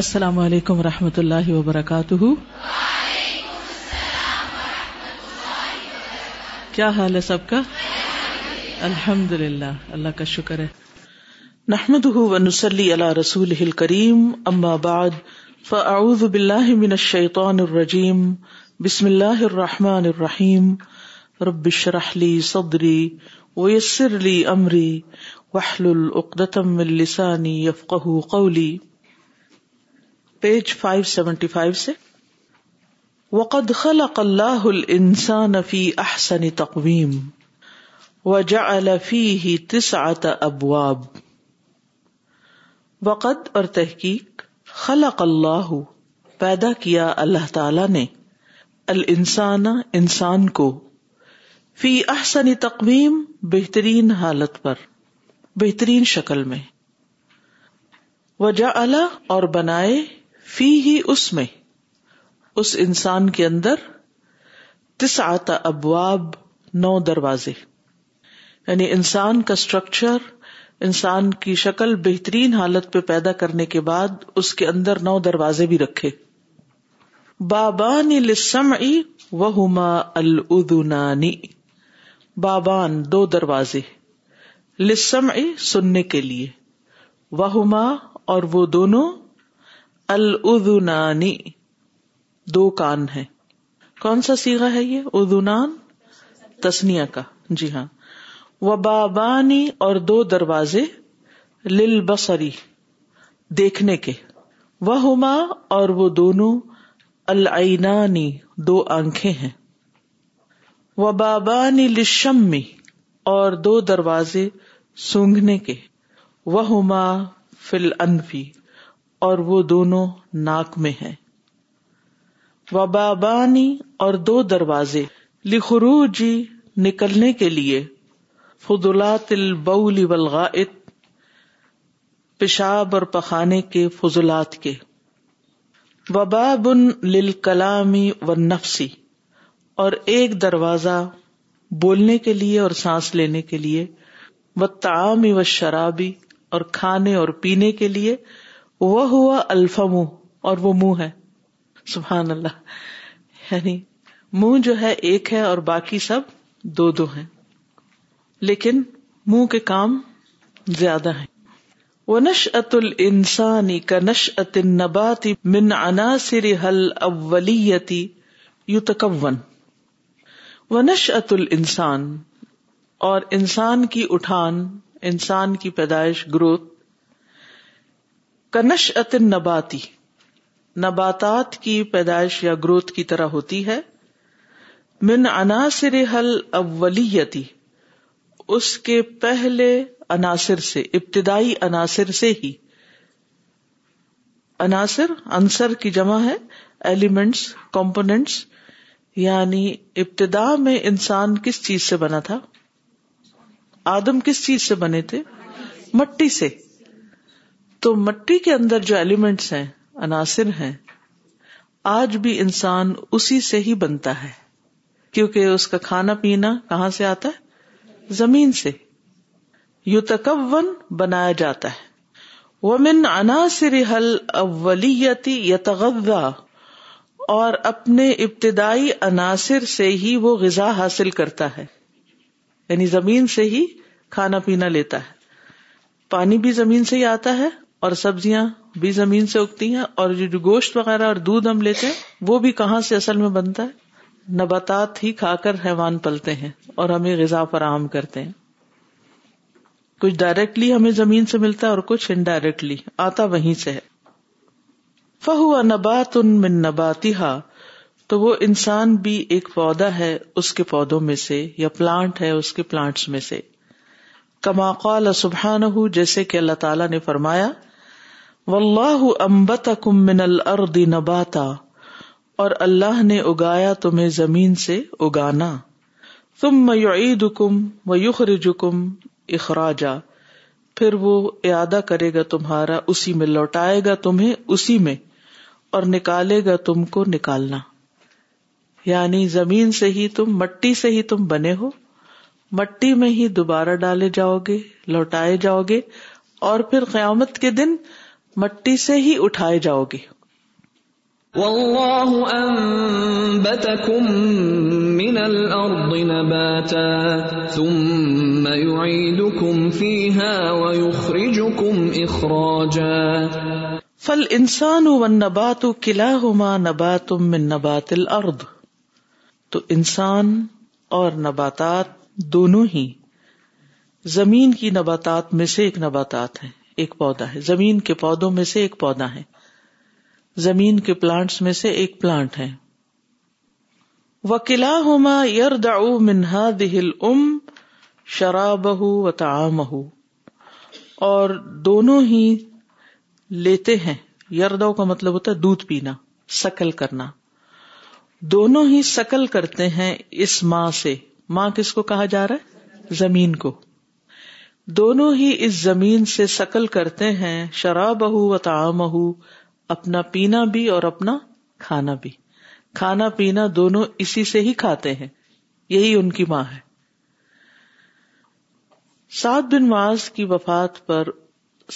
السلام علیکم ورحمۃ اللہ وبرکاتہ کیا حال ہے سب کا الحمد للہ اللہ کا شکر ہے نحمد ونسلی رسول کریم اما بعد فاعوذ باللہ من الشیطان الرجیم بسم اللہ الرحمٰن الرحیم رب شرح لی صدری ویسر لی امری وحل العقدم السانی قولی پیج فائیو سیونٹی فائیو سے الانسان خل احسن تقویم وجا الفی ابواب اور تحقیق خل پیدا کیا اللہ تعالی نے انسان کو فی احسنی تقویم بہترین حالت پر بہترین شکل میں وجا اللہ اور بنائے فی ہی اس میں اس انسان کے اندر تس آتا ابواب نو دروازے یعنی انسان کا اسٹرکچر انسان کی شکل بہترین حالت پہ پیدا کرنے کے بعد اس کے اندر نو دروازے بھی رکھے بابان وہما الدنانی بابان دو دروازے لسم سننے کے لیے وہما اور وہ دونوں الدنانی دو کان ہے کون سا سیگا ہے یہ ادنان تسنیا کا جی ہاں و بابانی اور دو دروازے لل بسری دیکھنے کے وہ ہما اور وہ دونوں العینانی دو آنکھیں ہیں و بابانی لشمی اور دو دروازے سونگنے کے وہ ہما فل انفی اور وہ دونوں ناک میں ہیں وبابانی اور دو دروازے جی نکلنے کے لیے والغائط پیشاب اور فضولات کے وبا بن لامی و نفسی اور ایک دروازہ بولنے کے لیے اور سانس لینے کے لیے و تعامی و شرابی اور کھانے اور پینے کے لیے وہ ہوا الفا منہ اور وہ منہ ہے سبحان اللہ یعنی منہ جو ہے ایک ہے اور باقی سب دو دو ہیں لیکن منہ کے کام زیادہ ہیں نش ات ال انسانی نش ات نباتی من انا سل الیتی یوتک ونش ات ال انسان اور انسان کی اٹھان انسان کی پیدائش گروتھ کنش اتن نباتی نباتات کی پیدائش یا گروتھ کی طرح ہوتی ہے من عناصر حل اولیتی اس کے پہلے عناصر سے ابتدائی عناصر سے ہی عناصر انصر کی جمع ہے ایلیمنٹس کمپونیٹس یعنی ابتدا میں انسان کس چیز سے بنا تھا آدم کس چیز سے بنے تھے مٹی سے تو مٹی کے اندر جو ایلیمنٹس ہیں عناصر ہیں آج بھی انسان اسی سے ہی بنتا ہے کیونکہ اس کا کھانا پینا کہاں سے آتا ہے زمین سے یو تکون بنایا جاتا ہے عناصر حل اور اپنے ابتدائی عناصر سے ہی وہ غذا حاصل کرتا ہے یعنی زمین سے ہی کھانا پینا لیتا ہے پانی بھی زمین سے ہی آتا ہے اور سبزیاں بھی زمین سے اگتی ہیں اور جو گوشت وغیرہ اور دودھ ہم لیتے ہیں وہ بھی کہاں سے اصل میں بنتا ہے نباتات ہی کھا کر حیوان پلتے ہیں اور ہمیں غذا فراہم کرتے ہیں کچھ ڈائریکٹلی ہمیں زمین سے ملتا ہے اور کچھ انڈائریکٹلی آتا وہیں سے ہے فہو نبات ان میں نباتی ہا تو وہ انسان بھی ایک پودا ہے اس کے پودوں میں سے یا پلانٹ ہے اس کے پلانٹس میں سے کما قال سبحان ہو جیسے کہ اللہ تعالی نے فرمایا اللہ امبتا کم من الردی نباتا اور اللہ نے اگایا تمہیں زمین سے اگانا اخراجا پھر وہ کرے گا تمہارا اسی میں لوٹائے گا تمہیں اسی میں اور نکالے گا تم کو نکالنا یعنی زمین سے ہی تم مٹی سے ہی تم بنے ہو مٹی میں ہی دوبارہ ڈالے جاؤ گے لوٹائے جاؤ گے اور پھر قیامت کے دن مٹی سے ہی اٹھائے جاؤ گے فل انسان و نبات کلا ہوما نبات من نبات الارض تو انسان اور نباتات دونوں ہی زمین کی نباتات میں سے ایک نباتات ہیں ایک پودا ہے زمین کے پودوں میں سے ایک پودا ہے زمین کے پلانٹس میں سے ایک پلانٹ ہے وکلا ہوما یار دا منہا دل ام شرابہ ہو اور دونوں ہی لیتے ہیں یار کا مطلب ہوتا ہے دودھ پینا سکل کرنا دونوں ہی سکل کرتے ہیں اس ماں سے ماں کس کو کہا جا رہا ہے زمین کو دونوں ہی اس زمین سے سکل کرتے ہیں شراب بہو و تعام اپنا پینا بھی اور اپنا کھانا بھی کھانا پینا دونوں اسی سے ہی کھاتے ہیں یہی ان کی ماں ہے سات بن ماس کی وفات پر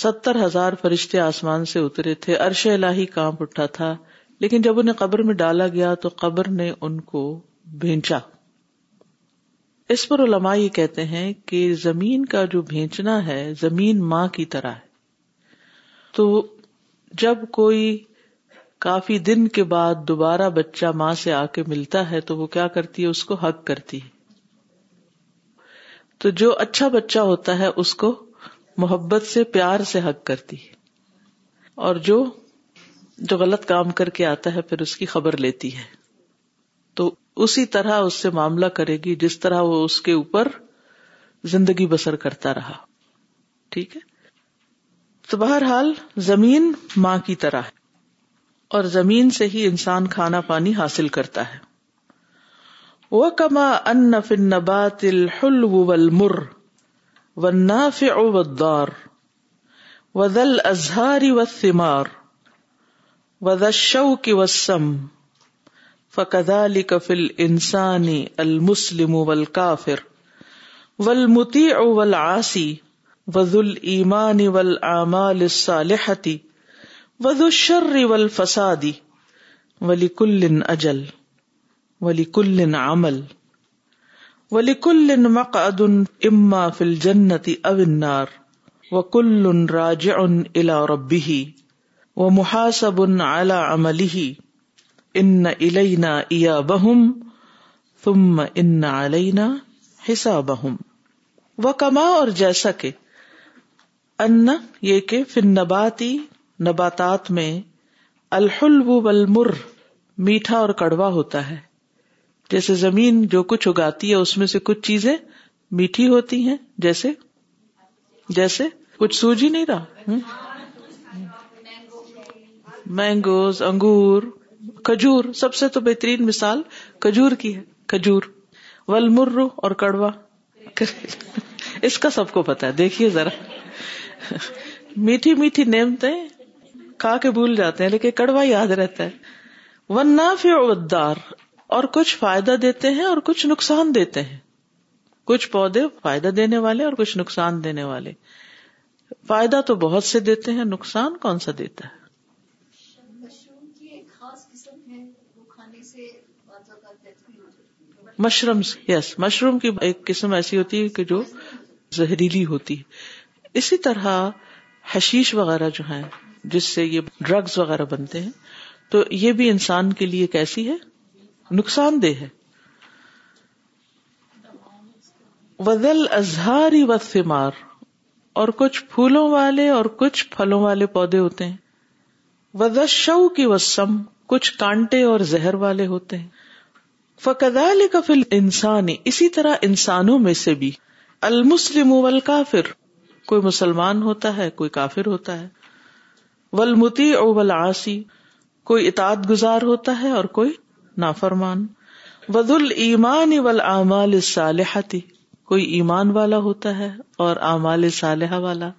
ستر ہزار فرشتے آسمان سے اترے تھے عرش الہی کام اٹھا تھا لیکن جب انہیں قبر میں ڈالا گیا تو قبر نے ان کو بھینچا اس پر علماء یہ کہتے ہیں کہ زمین کا جو بھیچنا ہے زمین ماں کی طرح ہے تو جب کوئی کافی دن کے بعد دوبارہ بچہ ماں سے آ کے ملتا ہے تو وہ کیا کرتی ہے اس کو حق کرتی ہے تو جو اچھا بچہ ہوتا ہے اس کو محبت سے پیار سے حق کرتی ہے اور جو جو غلط کام کر کے آتا ہے پھر اس کی خبر لیتی ہے اسی طرح اس سے معاملہ کرے گی جس طرح وہ اس کے اوپر زندگی بسر کرتا رہا ٹھیک ہے تو بہرحال زمین ماں کی طرح ہے اور زمین سے ہی انسان کھانا پانی حاصل کرتا ہے وہ کما ان بات و نافار و دل ازہاری و سمار و شو کی وسم علی کفل انسانی المسلم ول کافر ول متی اول آسی وز المانی ول فسادی ولیکل اجل ولی کلین عمل ولی کلین مقد اما امافل جنتی اونار و کل راج اُن الا ربی و محاسب علا عملی ان ایا بہم تم ان علینا حسا بہم و کما اور جیسا کہ ان یہ کہ فن نباتی نباتات میں الحلو والمر میٹھا اور کڑوا ہوتا ہے جیسے زمین جو کچھ اگاتی ہے اس میں سے کچھ چیزیں میٹھی ہوتی ہیں جیسے جیسے کچھ سوج ہی نہیں رہا مینگوز انگور کھجور سب سے تو بہترین مثال کھجور کی ہے کھجور ول اور کڑوا اس کا سب کو پتا ہے دیکھیے ذرا میٹھی میٹھی نیمتے کھا کے بھول جاتے ہیں لیکن کڑوا یاد رہتا ہے ون نافی ودار اور کچھ فائدہ دیتے ہیں اور کچھ نقصان دیتے ہیں کچھ پودے فائدہ دینے والے اور کچھ نقصان دینے والے فائدہ تو بہت سے دیتے ہیں نقصان کون سا دیتا ہے مشروم یس مشروم کی ایک قسم ایسی ہوتی ہے کہ جو زہریلی ہوتی ہے اسی طرح حشیش وغیرہ جو ہیں جس سے یہ ڈرگس وغیرہ بنتے ہیں تو یہ بھی انسان کے لیے کیسی ہے نقصان دہ ہے وزل و سمار اور کچھ پھولوں والے اور کچھ پھلوں والے پودے ہوتے ہیں شو کی وسم کچھ کانٹے اور زہر والے ہوتے ہیں فقدا لفل انسانی اسی طرح انسانوں میں سے بھی المسلم کوئی مسلمان ہوتا ہے کوئی کافر ہوتا ہے ولمتی او ولاسی کوئی اتاد گزار ہوتا ہے اور کوئی نافرمان ود المان اول امال صالحتی کوئی ایمان والا ہوتا ہے اور امال صالح والا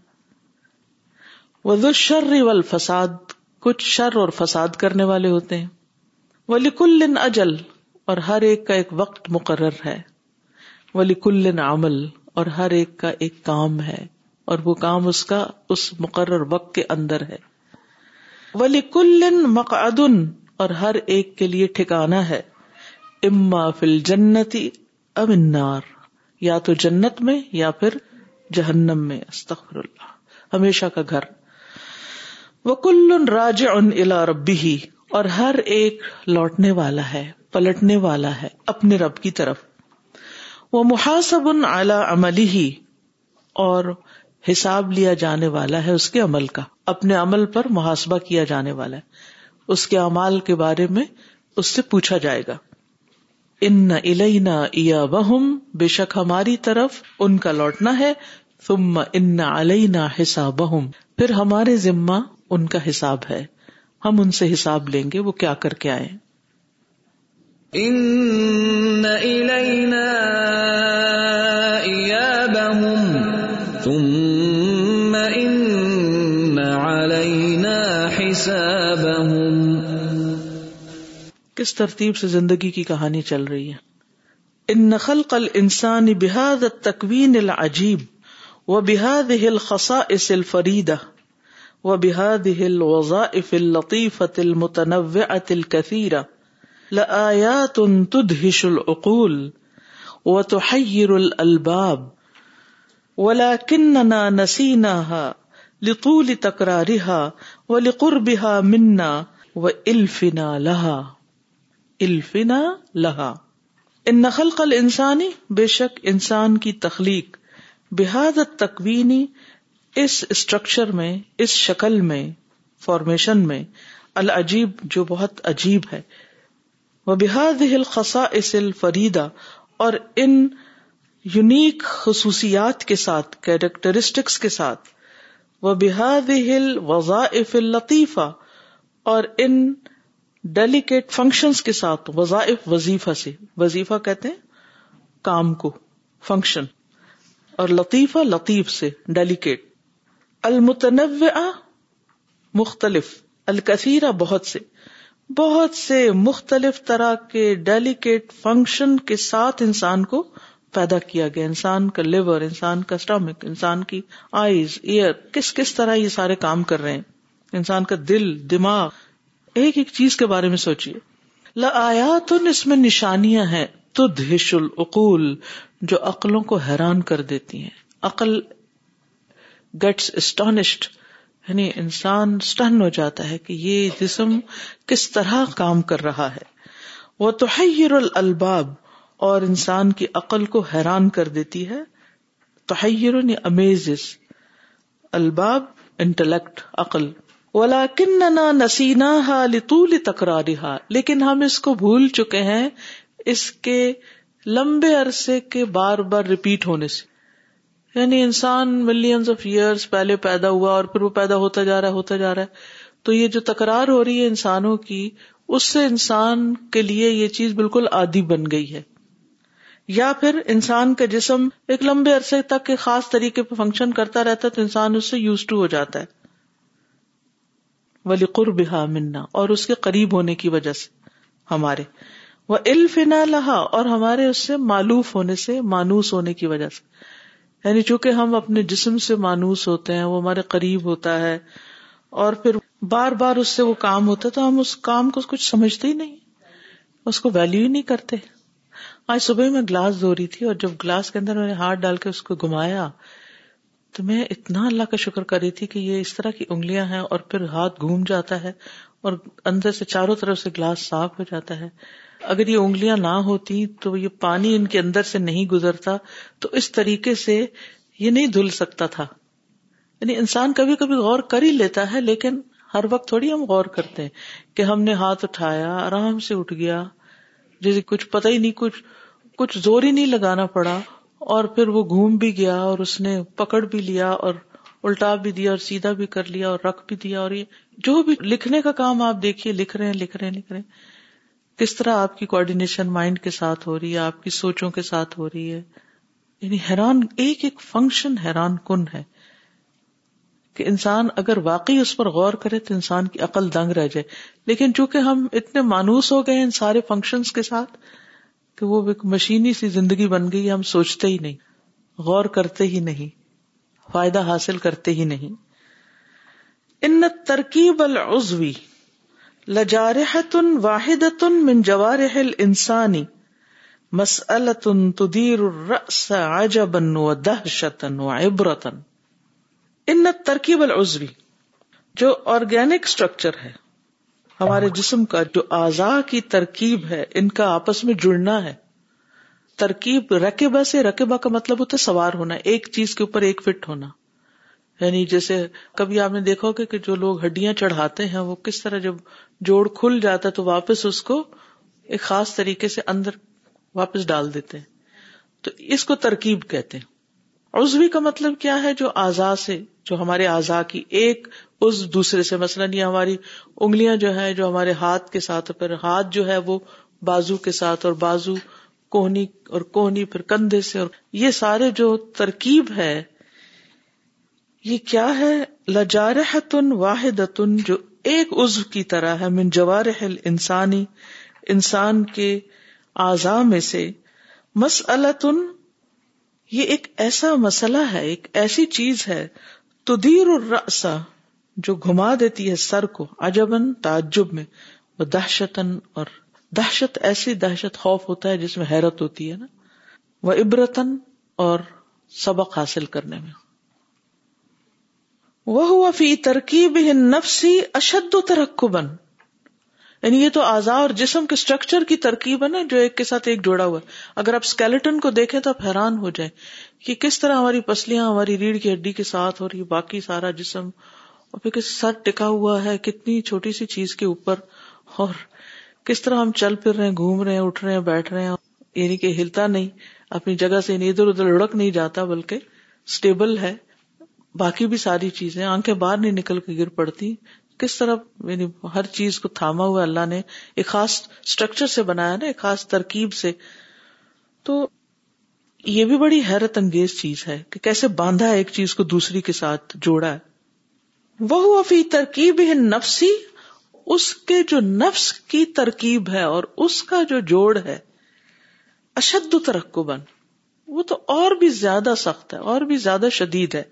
وزال الشر و فساد کچھ شر اور فساد کرنے والے ہوتے ہیں ولیکل اجل اور ہر ایک کا ایک وقت مقرر ہے ولی کل عمل اور ہر ایک کا ایک کام ہے اور وہ کام اس کا اس مقرر وقت کے اندر ہے ولی کل مقعد اور ہر ایک کے لیے ٹھکانا ہے اما فل جنتی امنار یا تو جنت میں یا پھر جہنم میں استخر اللہ ہمیشہ کا گھر وہ کل راج ان الا ربی اور ہر ایک لوٹنے والا ہے پلٹنے والا ہے اپنے رب کی طرف وہ محاسب ان عملی ہی اور حساب لیا جانے والا ہے اس کے عمل کا اپنے عمل پر محاسبہ کیا جانے والا ہے اس کے امال کے بارے میں اس سے پوچھا جائے گا یا بہم بے شک ہماری طرف ان کا لوٹنا ہے تم علینا حساب بہم پھر ہمارے ذمہ ان کا حساب ہے ہم ان سے حساب لیں گے وہ کیا کر کے آئے حسابهم کس ترتیب سے زندگی کی کہانی چل رہی ہے ان نقل قل بهذا بحاد تقوین العجیب وہ بحاد ہل خسا اصل فریدہ وہ بحادل العقول تو حرباب نسی نسيناها لطول لکر بہا منا وا لہا الفنا لہا ان نقل قل انسانی بے شک انسان کی تخلیق بحادت تکوینی اس اسٹرکچر میں اس شکل میں فارمیشن میں العجیب جو بہت عجیب ہے بحاد ہل خسا اسل فریدا اور ان یونیک خصوصیات کے ساتھ کیریکٹرسٹکس کے ساتھ وہ بحاد ہل وضاء لطیفہ اور ان ڈیلیکیٹ فنکشنس کے ساتھ وظائف وظیفہ سے وظیفہ کہتے ہیں کام کو فنکشن اور لطیفہ لطیف سے ڈیلیکیٹ المتنوع مختلف الکثیرہ بہت سے بہت سے مختلف طرح کے ڈیلیکیٹ فنکشن کے ساتھ انسان کو پیدا کیا گیا انسان کا لیور انسان کا اسٹامک انسان کی آئیز ایئر کس کس طرح یہ سارے کام کر رہے ہیں انسان کا دل دماغ ایک ایک چیز کے بارے میں سوچیے لیات اس میں نشانیاں ہیں تد العقول جو عقلوں کو حیران کر دیتی ہیں عقل گیٹس اسٹانشڈ یعنی انسان سٹن ہو جاتا ہے کہ یہ جسم کس طرح کام کر رہا ہے وہ تو الباب اور انسان کی عقل کو حیران کر دیتی ہے تحیر یعنی امیز الباب انٹلیکٹ عقل والا کننا نسینا لطول تکرارہ لیکن ہم اس کو بھول چکے ہیں اس کے لمبے عرصے کے بار بار ریپیٹ ہونے سے یعنی انسان ملینز آف ایئرس پہلے پیدا ہوا اور پھر وہ پیدا ہوتا جا رہا ہوتا جا رہا ہے تو یہ جو تکرار ہو رہی ہے انسانوں کی اس سے انسان کے لیے یہ چیز بالکل آدھی بن گئی ہے یا پھر انسان کا جسم ایک لمبے عرصے تک خاص طریقے پہ فنکشن کرتا رہتا ہے تو انسان اس سے یوز ٹو ہو جاتا ہے ولی قربا منا اور اس کے قریب ہونے کی وجہ سے ہمارے علم الفنا لہا اور ہمارے اس سے معلوف ہونے سے مانوس ہونے کی وجہ سے یعنی چونکہ ہم اپنے جسم سے مانوس ہوتے ہیں وہ ہمارے قریب ہوتا ہے اور پھر بار بار اس سے وہ کام ہوتا ہے تو ہم اس کام کو کچھ سمجھتے ہی نہیں اس کو ویلو ہی نہیں کرتے آج صبح میں گلاس دھو رہی تھی اور جب گلاس کے اندر میں نے ہاتھ ڈال کے اس کو گھمایا تو میں اتنا اللہ کا شکر کر رہی تھی کہ یہ اس طرح کی انگلیاں ہیں اور پھر ہاتھ گھوم جاتا ہے اور اندر سے چاروں طرف سے گلاس صاف ہو جاتا ہے اگر یہ انگلیاں نہ ہوتی تو یہ پانی ان کے اندر سے نہیں گزرتا تو اس طریقے سے یہ نہیں دھل سکتا تھا یعنی انسان کبھی کبھی غور کر ہی لیتا ہے لیکن ہر وقت تھوڑی ہم غور کرتے ہیں کہ ہم نے ہاتھ اٹھایا آرام سے اٹھ گیا جیسے کچھ پتا ہی نہیں کچھ کچھ زور ہی نہیں لگانا پڑا اور پھر وہ گھوم بھی گیا اور اس نے پکڑ بھی لیا اور الٹا بھی دیا اور سیدھا بھی کر لیا اور رکھ بھی دیا اور یہ جو بھی لکھنے کا کام آپ دیکھیے لکھ رہے ہیں لکھ رہے ہیں لکھ رہے ہیں کس طرح آپ کی کوآڈینیشن مائنڈ کے ساتھ ہو رہی ہے آپ کی سوچوں کے ساتھ ہو رہی ہے یعنی حیران ایک ایک فنکشن حیران کن ہے کہ انسان اگر واقعی اس پر غور کرے تو انسان کی عقل دنگ رہ جائے لیکن چونکہ ہم اتنے مانوس ہو گئے ان سارے فنکشنز کے ساتھ کہ وہ ایک مشینی سی زندگی بن گئی ہم سوچتے ہی نہیں غور کرتے ہی نہیں فائدہ حاصل کرتے ہی نہیں ان ترکیب العضوی لجارحتن واحد تن جوار انسانی مسل تنجا و دہشت ان ترکیب العزوی جو آرگینک اسٹرکچر ہے ہمارے جسم کا جو اعضاء کی ترکیب ہے ان کا آپس میں جڑنا ہے ترکیب رقبہ سے رقبہ کا مطلب ہوتا ہے سوار ہونا ایک چیز کے اوپر ایک فٹ ہونا یعنی جیسے کبھی آپ نے دیکھا ہوگا کہ جو لوگ ہڈیاں چڑھاتے ہیں وہ کس طرح جب جوڑ کھل جاتا ہے تو واپس اس کو ایک خاص طریقے سے اندر واپس ڈال دیتے ہیں تو اس کو ترکیب کہتے ہیں عزوی کا مطلب کیا ہے جو آزا سے جو ہمارے آزا کی ایک اس دوسرے سے مثلاً ہماری انگلیاں جو ہے جو ہمارے ہاتھ کے ساتھ ہاتھ جو ہے وہ بازو کے ساتھ اور بازو کوہنی اور کوہنی پھر کندھے سے اور یہ سارے جو ترکیب ہے یہ کیا ہے لجارح تن واحد تن جو ایک عزو کی طرح ہے من جوارح انسانی انسان کے اعضاء میں سے مسَتن یہ ایک ایسا مسئلہ ہے ایک ایسی چیز ہے تدیر جو گھما دیتی ہے سر کو عجبن تعجب میں وہ دہشتن اور دہشت ایسی دہشت خوف ہوتا ہے جس میں حیرت ہوتی ہے نا وہ عبرتن اور سبق حاصل کرنے میں وہ ہوا فی ترکیب نفسی اشد و ترق بن یعنی یہ تو آزا اور جسم کے اسٹرکچر کی ترکیب ہے نا جو ایک کے ساتھ ایک جوڑا ہوا ہے اگر آپ اسکیلٹن کو دیکھیں تو آپ حیران ہو جائیں کہ کس طرح ہماری پسلیاں ہماری ریڑھ کی ہڈی کے ساتھ اور یہ باقی سارا جسم اور پھر سر ٹکا ہوا ہے کتنی چھوٹی سی چیز کے اوپر اور کس طرح ہم چل پھر رہے ہیں گھوم رہے ہیں اٹھ رہے ہیں بیٹھ رہے ہیں یعنی کہ ہلتا نہیں اپنی جگہ سے یعنی ادھر ادھر لڑک نہیں جاتا بلکہ اسٹیبل ہے باقی بھی ساری چیزیں آنکھیں باہر نہیں نکل کے گر پڑتی کس طرح یعنی ہر چیز کو تھاما ہوا اللہ نے ایک خاص اسٹرکچر سے بنایا نا ایک خاص ترکیب سے تو یہ بھی بڑی حیرت انگیز چیز ہے کہ کیسے باندھا ہے ایک چیز کو دوسری کے ساتھ جوڑا ہے وہ افی ترکیب ہے نفسی اس کے جو نفس کی ترکیب ہے اور اس کا جو جوڑ ہے اشد و بن وہ تو اور بھی زیادہ سخت ہے اور بھی زیادہ شدید ہے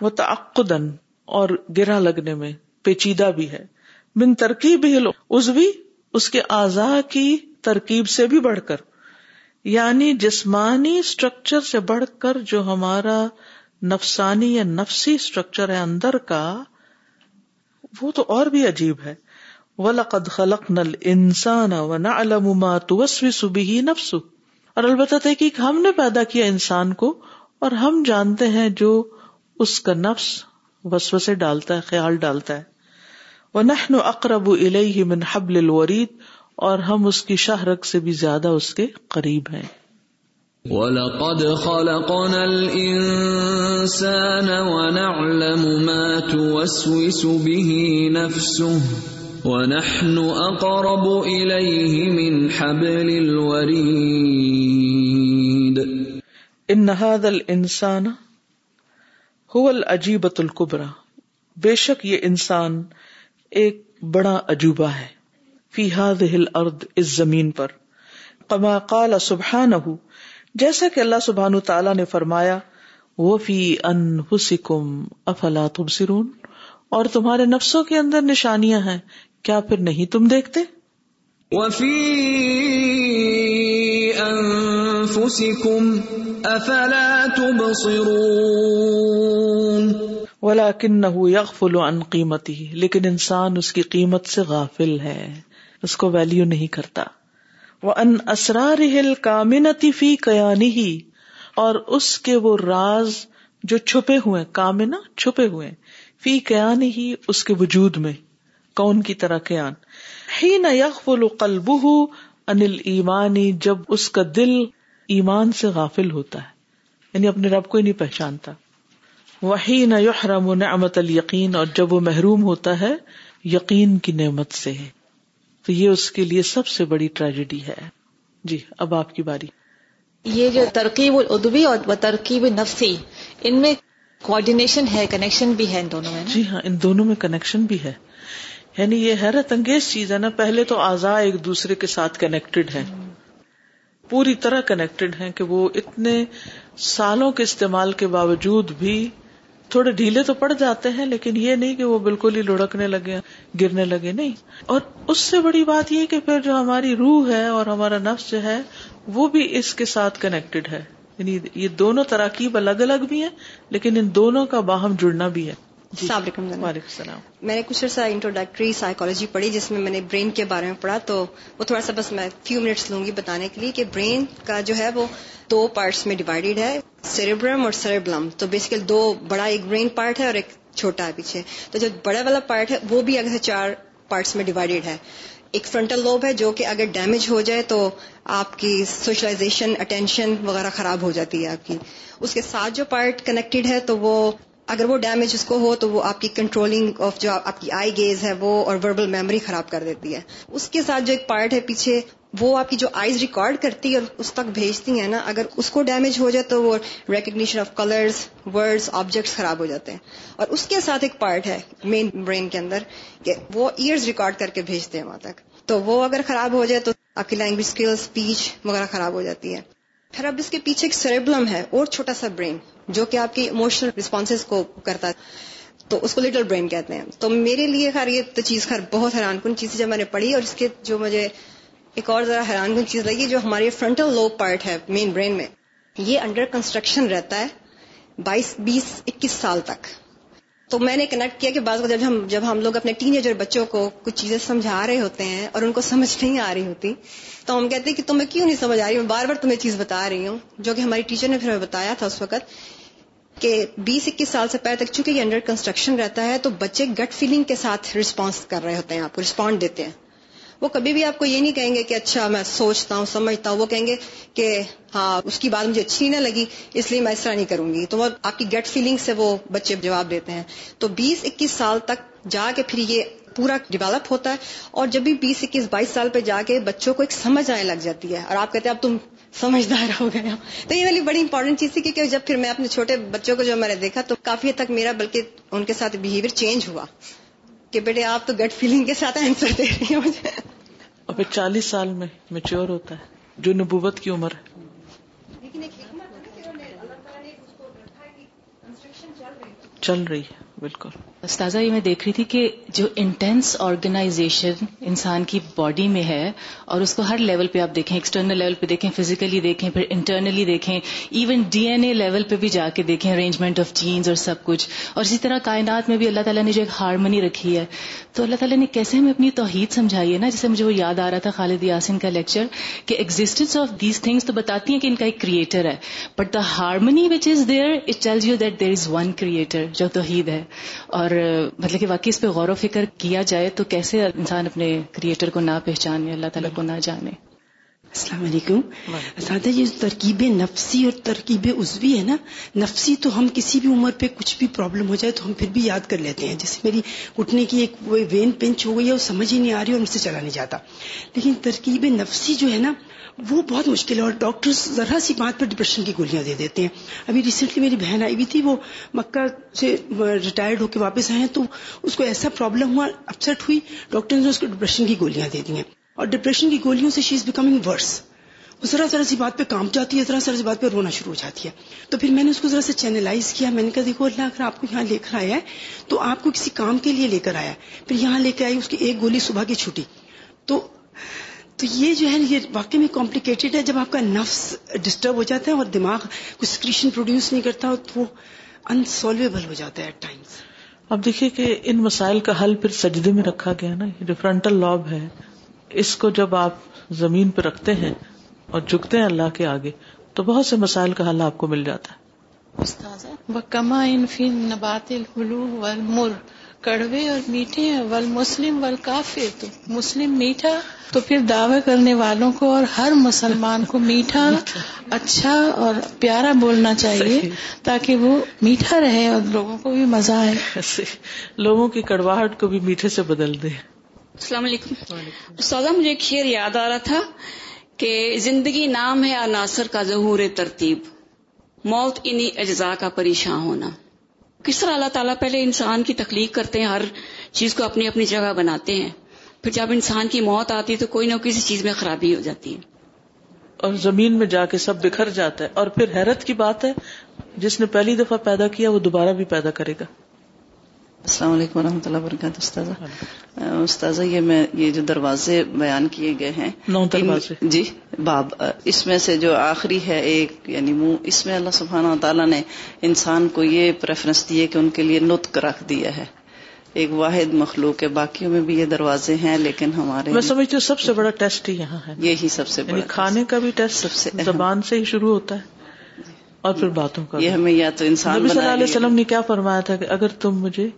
وہ تعقدن اور گرا لگنے میں پیچیدہ بھی ہے من ہی بھی اس کے اعضا کی ترکیب سے بھی بڑھ کر یعنی جسمانی اسٹرکچر سے بڑھ کر جو ہمارا نفسانی یا نفسی اسٹرکچر ہے اندر کا وہ تو اور بھی عجیب ہے وَلَقَدْ خَلَقْنَا الْإِنسَانَ وَنَعْلَمُ مَا تُوَسْوِسُ بِهِ نَفْسُ اور البتہ تحقیق ہم نے پیدا کیا انسان کو اور ہم جانتے ہیں جو اس کا نفس وسوسے ڈالتا ہے خیال ڈالتا ہے وہ نحن و اقرب ولی منحب الورید اور ہم اس کی شہرت سے بھی زیادہ اس کے قریب ہیں وَلَقَدْ خَلَقْنَا الْإِنسَانَ وَنَعْلَمُ مَا تُوَسْوِسُ بِهِ نَفْسُهُ وَنَحْنُ أَقْرَبُ إِلَيْهِ مِنْ حَبْلِ الْوَرِيدِ إِنَّ هَذَا الْإِنسَانَ القبرا بے شک یہ انسان ایک بڑا عجوبہ ہے فی اس زمین پر کما سبحان جیسا کہ اللہ سبحان تعالی نے فرمایا وہ فی ان حسم افلا تم سرون اور تمہارے نفسوں کے اندر نشانیاں ہیں کیا پھر نہیں تم دیکھتے تبصرون عن قيمته لیکن انسان اس کی قیمت سے غافل ہے اس کو ویلیو نہیں کرتا وَأَنْ أَسْرَارِهِ الْكَامِنَةِ فِي قیا اور اس کے وہ راز جو چھپے ہوئے کامنا چھپے ہوئے فی قیا ہی اس کے وجود میں کون کی طرح قیان ہی نہ یکلب انل ایمانی جب اس کا دل ایمان سے غافل ہوتا ہے یعنی اپنے رب کو ہی نہیں پہچانتا وہی نہ یق رم الیقین اور جب وہ محروم ہوتا ہے یقین کی نعمت سے تو یہ اس کے لیے سب سے بڑی ٹریجڈی ہے جی اب آپ کی باری یہ جو ترکیب العدوی اور ترکیب نفسی ان میں کوآڈینیشن ہے کنیکشن بھی ہے ان دونوں میں جی ہاں ان دونوں میں کنیکشن بھی ہے یعنی یہ حیرت انگیز چیز ہے نا پہلے تو آزار ایک دوسرے کے ساتھ کنیکٹڈ ہے پوری طرح کنیکٹڈ ہے کہ وہ اتنے سالوں کے استعمال کے باوجود بھی تھوڑے ڈھیلے تو پڑ جاتے ہیں لیکن یہ نہیں کہ وہ بالکل ہی لڑکنے لگے گرنے لگے نہیں اور اس سے بڑی بات یہ کہ پھر جو ہماری روح ہے اور ہمارا نفس جو ہے وہ بھی اس کے ساتھ کنیکٹڈ ہے یعنی یہ دونوں تراکیب الگ الگ بھی ہیں لیکن ان دونوں کا باہم جڑنا بھی ہے جی، السلام علیکم وعلیکم السلام میں نے کچھ عرصہ انٹروڈکٹری سائیکالوجی پڑھی جس میں میں نے برین کے بارے میں پڑھا تو وہ تھوڑا سا بس میں فیو منٹس لوں گی بتانے کے لیے کہ برین کا جو ہے وہ دو پارٹس میں ڈیوائڈیڈ ہے سیریبرم اور سیریبلم تو بیسیکلی دو بڑا ایک برین پارٹ ہے اور ایک چھوٹا ہے پیچھے تو جو بڑا والا پارٹ ہے وہ بھی اگر چار پارٹس میں ڈیوائڈیڈ ہے ایک فرنٹل لوب ہے جو کہ اگر ڈیمیج ہو جائے تو آپ کی سوشلائزیشن اٹینشن وغیرہ خراب ہو جاتی ہے آپ کی اس کے ساتھ جو پارٹ کنیکٹڈ ہے تو وہ اگر وہ ڈیمیج اس کو ہو تو وہ آپ کی کنٹرولنگ آف جو آپ کی آئی گیز ہے وہ اور وربل میموری خراب کر دیتی ہے اس کے ساتھ جو ایک پارٹ ہے پیچھے وہ آپ کی جو آئیز ریکارڈ کرتی ہے اور اس تک بھیجتی ہے نا اگر اس کو ڈیمیج ہو جائے تو وہ recognition of colours words objects خراب ہو جاتے ہیں اور اس کے ساتھ ایک پارٹ ہے مین برین کے اندر کہ وہ ایئرز ریکارڈ کر کے بھیجتے ہیں وہاں تک تو وہ اگر خراب ہو جائے تو آپ کی لینگویج اسکل اسپیچ وغیرہ خراب ہو جاتی ہے پھر اب اس کے پیچھے ایک سربلم ہے اور چھوٹا سا برین جو کہ آپ کی اموشنل ریسپانس کو کرتا ہے تو اس کو لٹل برین کہتے ہیں تو میرے لیے خیر یہ تو چیز خیر بہت حیران کن چیز جب میں نے پڑھی اور اس کے جو مجھے ایک اور ذرا حیران کن چیز لگی جو ہمارے فرنٹل لو پارٹ ہے مین برین میں یہ انڈر کنسٹرکشن رہتا ہے بائیس بیس اکیس سال تک تو میں نے کنیکٹ کیا کہ بعض کو جب جب ہم لوگ اپنے ٹین ایجر بچوں کو کچھ چیزیں سمجھا رہے ہوتے ہیں اور ان کو سمجھ نہیں آ رہی ہوتی تو ہم کہتے ہیں کہ تمہیں کیوں نہیں سمجھ آ رہی میں بار بار تمہیں چیز بتا رہی ہوں جو کہ ہماری ٹیچر نے پھر ہمیں بتایا تھا اس وقت کہ بیس اکیس سال سے پہلے تک چونکہ یہ انڈر کنسٹرکشن رہتا ہے تو بچے گٹ فیلنگ کے ساتھ رسپانس کر رہے ہوتے ہیں آپ کو رسپانڈ دیتے ہیں وہ کبھی بھی آپ کو یہ نہیں کہیں گے کہ اچھا میں سوچتا ہوں سمجھتا ہوں وہ کہیں گے کہ ہاں اس کی بات مجھے اچھی نہ لگی اس لیے میں اس طرح نہیں کروں گی تو وہ آپ کی گٹ فیلنگ سے وہ بچے جواب دیتے ہیں تو بیس اکیس سال تک جا کے پھر یہ پورا ڈیولپ ہوتا ہے اور جب بھی بیس اکیس بائیس سال پہ جا کے بچوں کو ایک سمجھ آنے لگ جاتی ہے اور آپ کہتے ہیں اب تم سمجھدار ہو گیا ہو تو یہ والی بڑی امپورٹنٹ چیز تھی کیونکہ جب پھر میں اپنے چھوٹے بچوں کو جو میں نے دیکھا تو کافی حد تک میرا بلکہ ان کے ساتھ بہیویئر چینج ہوا کہ بیٹے آپ تو گٹ فیلنگ کے ساتھ آنسر دے رہی ہیں مجھے پھر چالیس سال میں میچیور ہوتا ہے جو نبوت کی عمر ہے چل رہی ہے بالکل استاذہ یہ میں دیکھ رہی تھی کہ جو انٹینس آرگنائزیشن انسان کی باڈی میں ہے اور اس کو ہر لیول پہ آپ دیکھیں ایکسٹرنل لیول پہ دیکھیں فزیکلی دیکھیں پھر انٹرنلی دیکھیں even D N A level پہ بھی جا کے دیکھیں ارینجمنٹ آف جینز اور سب کچھ اور اسی طرح کائنات میں بھی اللہ تعالیٰ نے جو ایک ہارمنی رکھی ہے تو اللہ تعالیٰ نے کیسے ہمیں اپنی توحید سمجھائی ہے نا جسے مجھے وہ یاد آ رہا تھا خالد یاسین کا لیکچر کہ ایگزٹینس آف دیز تھنگس تو بتاتی ہیں کہ ان کا ایک کریٹر ہے but the harmony which is there it tells you that there is one creator جو توحید ہے اور مطلب کہ واقعی اس پہ غور و فکر کیا جائے تو کیسے انسان اپنے کریٹر کو نہ پہچانے اللہ تعالیٰ کو نہ جانے السلام علیکم اساتذہ یہ جی، ترکیب نفسی اور ترکیب عضوی ہے نا نفسی تو ہم کسی بھی عمر پہ کچھ بھی پرابلم ہو جائے تو ہم پھر بھی یاد کر لیتے ہیں جیسے میری گھٹنے کی ایک وین پنچ ہو گئی ہے وہ سمجھ ہی نہیں آ رہی اور مجھ سے چلا نہیں جاتا لیکن ترکیب نفسی جو ہے نا وہ بہت مشکل ہے اور ڈاکٹرز ذرا سی بات پر ڈپریشن کی گولیاں دے دیتے ہیں ابھی ریسنٹلی میری بہن آئی ہوئی تھی وہ مکہ سے ریٹائرڈ ہو کے واپس آئے تو اس کو ایسا پرابلم ہوا اپسٹ ہوئی ڈاکٹر نے اس کو ڈپریشن کی گولیاں دے دی ہیں اور ڈپریشن کی گولیوں سے شی از بیکمنگ ورس وہ ذرا ذرا سی بات پہ کام جاتی ہے ذرا ذرا سی بات پہ رونا شروع ہو جاتی ہے تو پھر میں نے اس کو ذرا سے چینلائز کیا میں نے کہا دیکھو اللہ اگر آپ کو یہاں لے کر آیا ہے تو آپ کو کسی کام کے لیے لے کر آیا پھر یہاں لے کے آئی اس کی ایک گولی صبح کی چھٹی تو تو یہ جو ہے یہ واقعی میں کمپلیکیٹڈ ہے جب آپ کا نفس ڈسٹرب ہو جاتا ہے اور دماغ کچھ سکریشن پروڈیوس نہیں کرتا تو وہ انسالویبل ہو جاتا ہے ایٹ ٹائمس اب دیکھیے کہ ان مسائل کا حل پھر سجدے میں رکھا گیا نا یہ ہے اس کو جب آپ زمین پہ رکھتے ہیں اور جھکتے ہیں اللہ کے آگے تو بہت سے مسائل کا حل آپ کو مل جاتا ہے کما بکما فن نباتل حلو و مر کڑوے اور میٹھے ول مسلم ول کافی تو مسلم میٹھا تو پھر دعوے کرنے والوں کو اور ہر مسلمان کو میٹھا اچھا اور پیارا بولنا چاہیے تاکہ وہ میٹھا رہے اور لوگوں کو بھی مزہ آئے لوگوں کی کڑواہٹ کو بھی میٹھے سے بدل دے السلام علیکم سوزا مجھے یاد آ رہا تھا کہ زندگی نام ہے عناصر کا ظہور ترتیب موت انہی اجزاء کا پریشان ہونا کس طرح اللہ تعالیٰ پہلے انسان کی تخلیق کرتے ہیں ہر چیز کو اپنی اپنی جگہ بناتے ہیں پھر جب انسان کی موت آتی تو کوئی نہ کسی چیز میں خرابی ہو جاتی ہے اور زمین میں جا کے سب بکھر جاتا ہے اور پھر حیرت کی بات ہے جس نے پہلی دفعہ پیدا کیا وہ دوبارہ بھی پیدا کرے گا السلام علیکم ورحمۃ اللہ وبرکاتہ استاذہ استاذہ یہ میں یہ جو دروازے بیان کیے گئے ہیں جی باب اس میں سے جو آخری ہے ایک یعنی منہ اس میں اللہ سبحانہ تعالیٰ نے انسان کو یہ پریفرنس دی ہے کہ ان کے لیے نطق رکھ دیا ہے ایک واحد مخلوق ہے باقیوں میں بھی یہ دروازے ہیں لیکن ہمارے میں سمجھتی ہوں سب سے بڑا ٹیسٹ ہی یہاں ہے یہی سب سے یعنی بڑا کھانے کا بھی ٹیسٹ سب سے زبان سے ہی شروع ہوتا ہے اور پھر باتوں کا یہ ہمیں یا تو انسان صلی اللہ علیہ وسلم نے کیا فرمایا تھا کہ اگر تم مجھے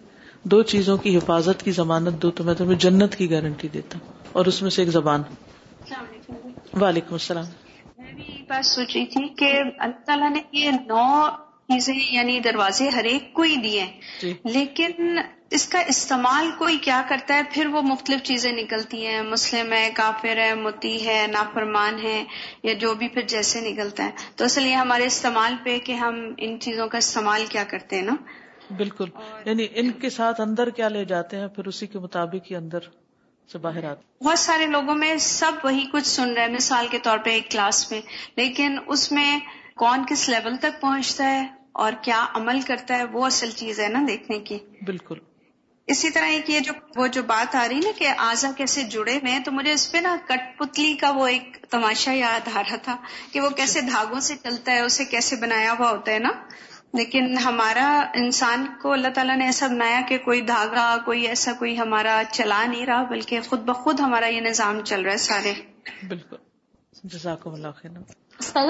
دو چیزوں کی حفاظت کی ضمانت دو تو میں تمہیں جنت کی گارنٹی دیتا ہوں اور اس میں سے ایک زبان وعلیکم السلام میں بھی یہ بات رہی تھی کہ اللہ تعالیٰ نے یہ نو چیزیں یعنی دروازے ہر ایک کو ہی دیے جی۔ لیکن اس کا استعمال کوئی کیا کرتا ہے پھر وہ مختلف چیزیں نکلتی ہیں مسلم ہے کافر ہے متی ہے نافرمان ہے یا جو بھی پھر جیسے نکلتا ہے تو اصل یہ ہمارے استعمال پہ کہ ہم ان چیزوں کا استعمال کیا کرتے ہیں نا بالکل یعنی ان کے ساتھ اندر کیا لے جاتے ہیں پھر اسی کے مطابق ہی اندر سے باہر آتے بہت سارے لوگوں میں سب وہی کچھ سن رہے ہیں مثال کے طور پہ ایک کلاس میں لیکن اس میں کون کس لیول تک پہنچتا ہے اور کیا عمل کرتا ہے وہ اصل چیز ہے نا دیکھنے کی بالکل اسی طرح ایک یہ جو وہ جو بات آ رہی نا کہ آزا کیسے جڑے ہوئے تو مجھے اس پہ نا کٹ پتلی کا وہ ایک تماشا یاد آ رہا تھا کہ وہ کیسے دھاگوں سے چلتا ہے اسے کیسے بنایا ہوا ہوتا ہے نا لیکن ہمارا انسان کو اللہ تعالیٰ نے ایسا بنایا کہ کوئی دھاگا کوئی ایسا کوئی ہمارا چلا نہیں رہا بلکہ خود بخود ہمارا یہ نظام چل رہا ہے سارے بالکل جزاک اللہ خیر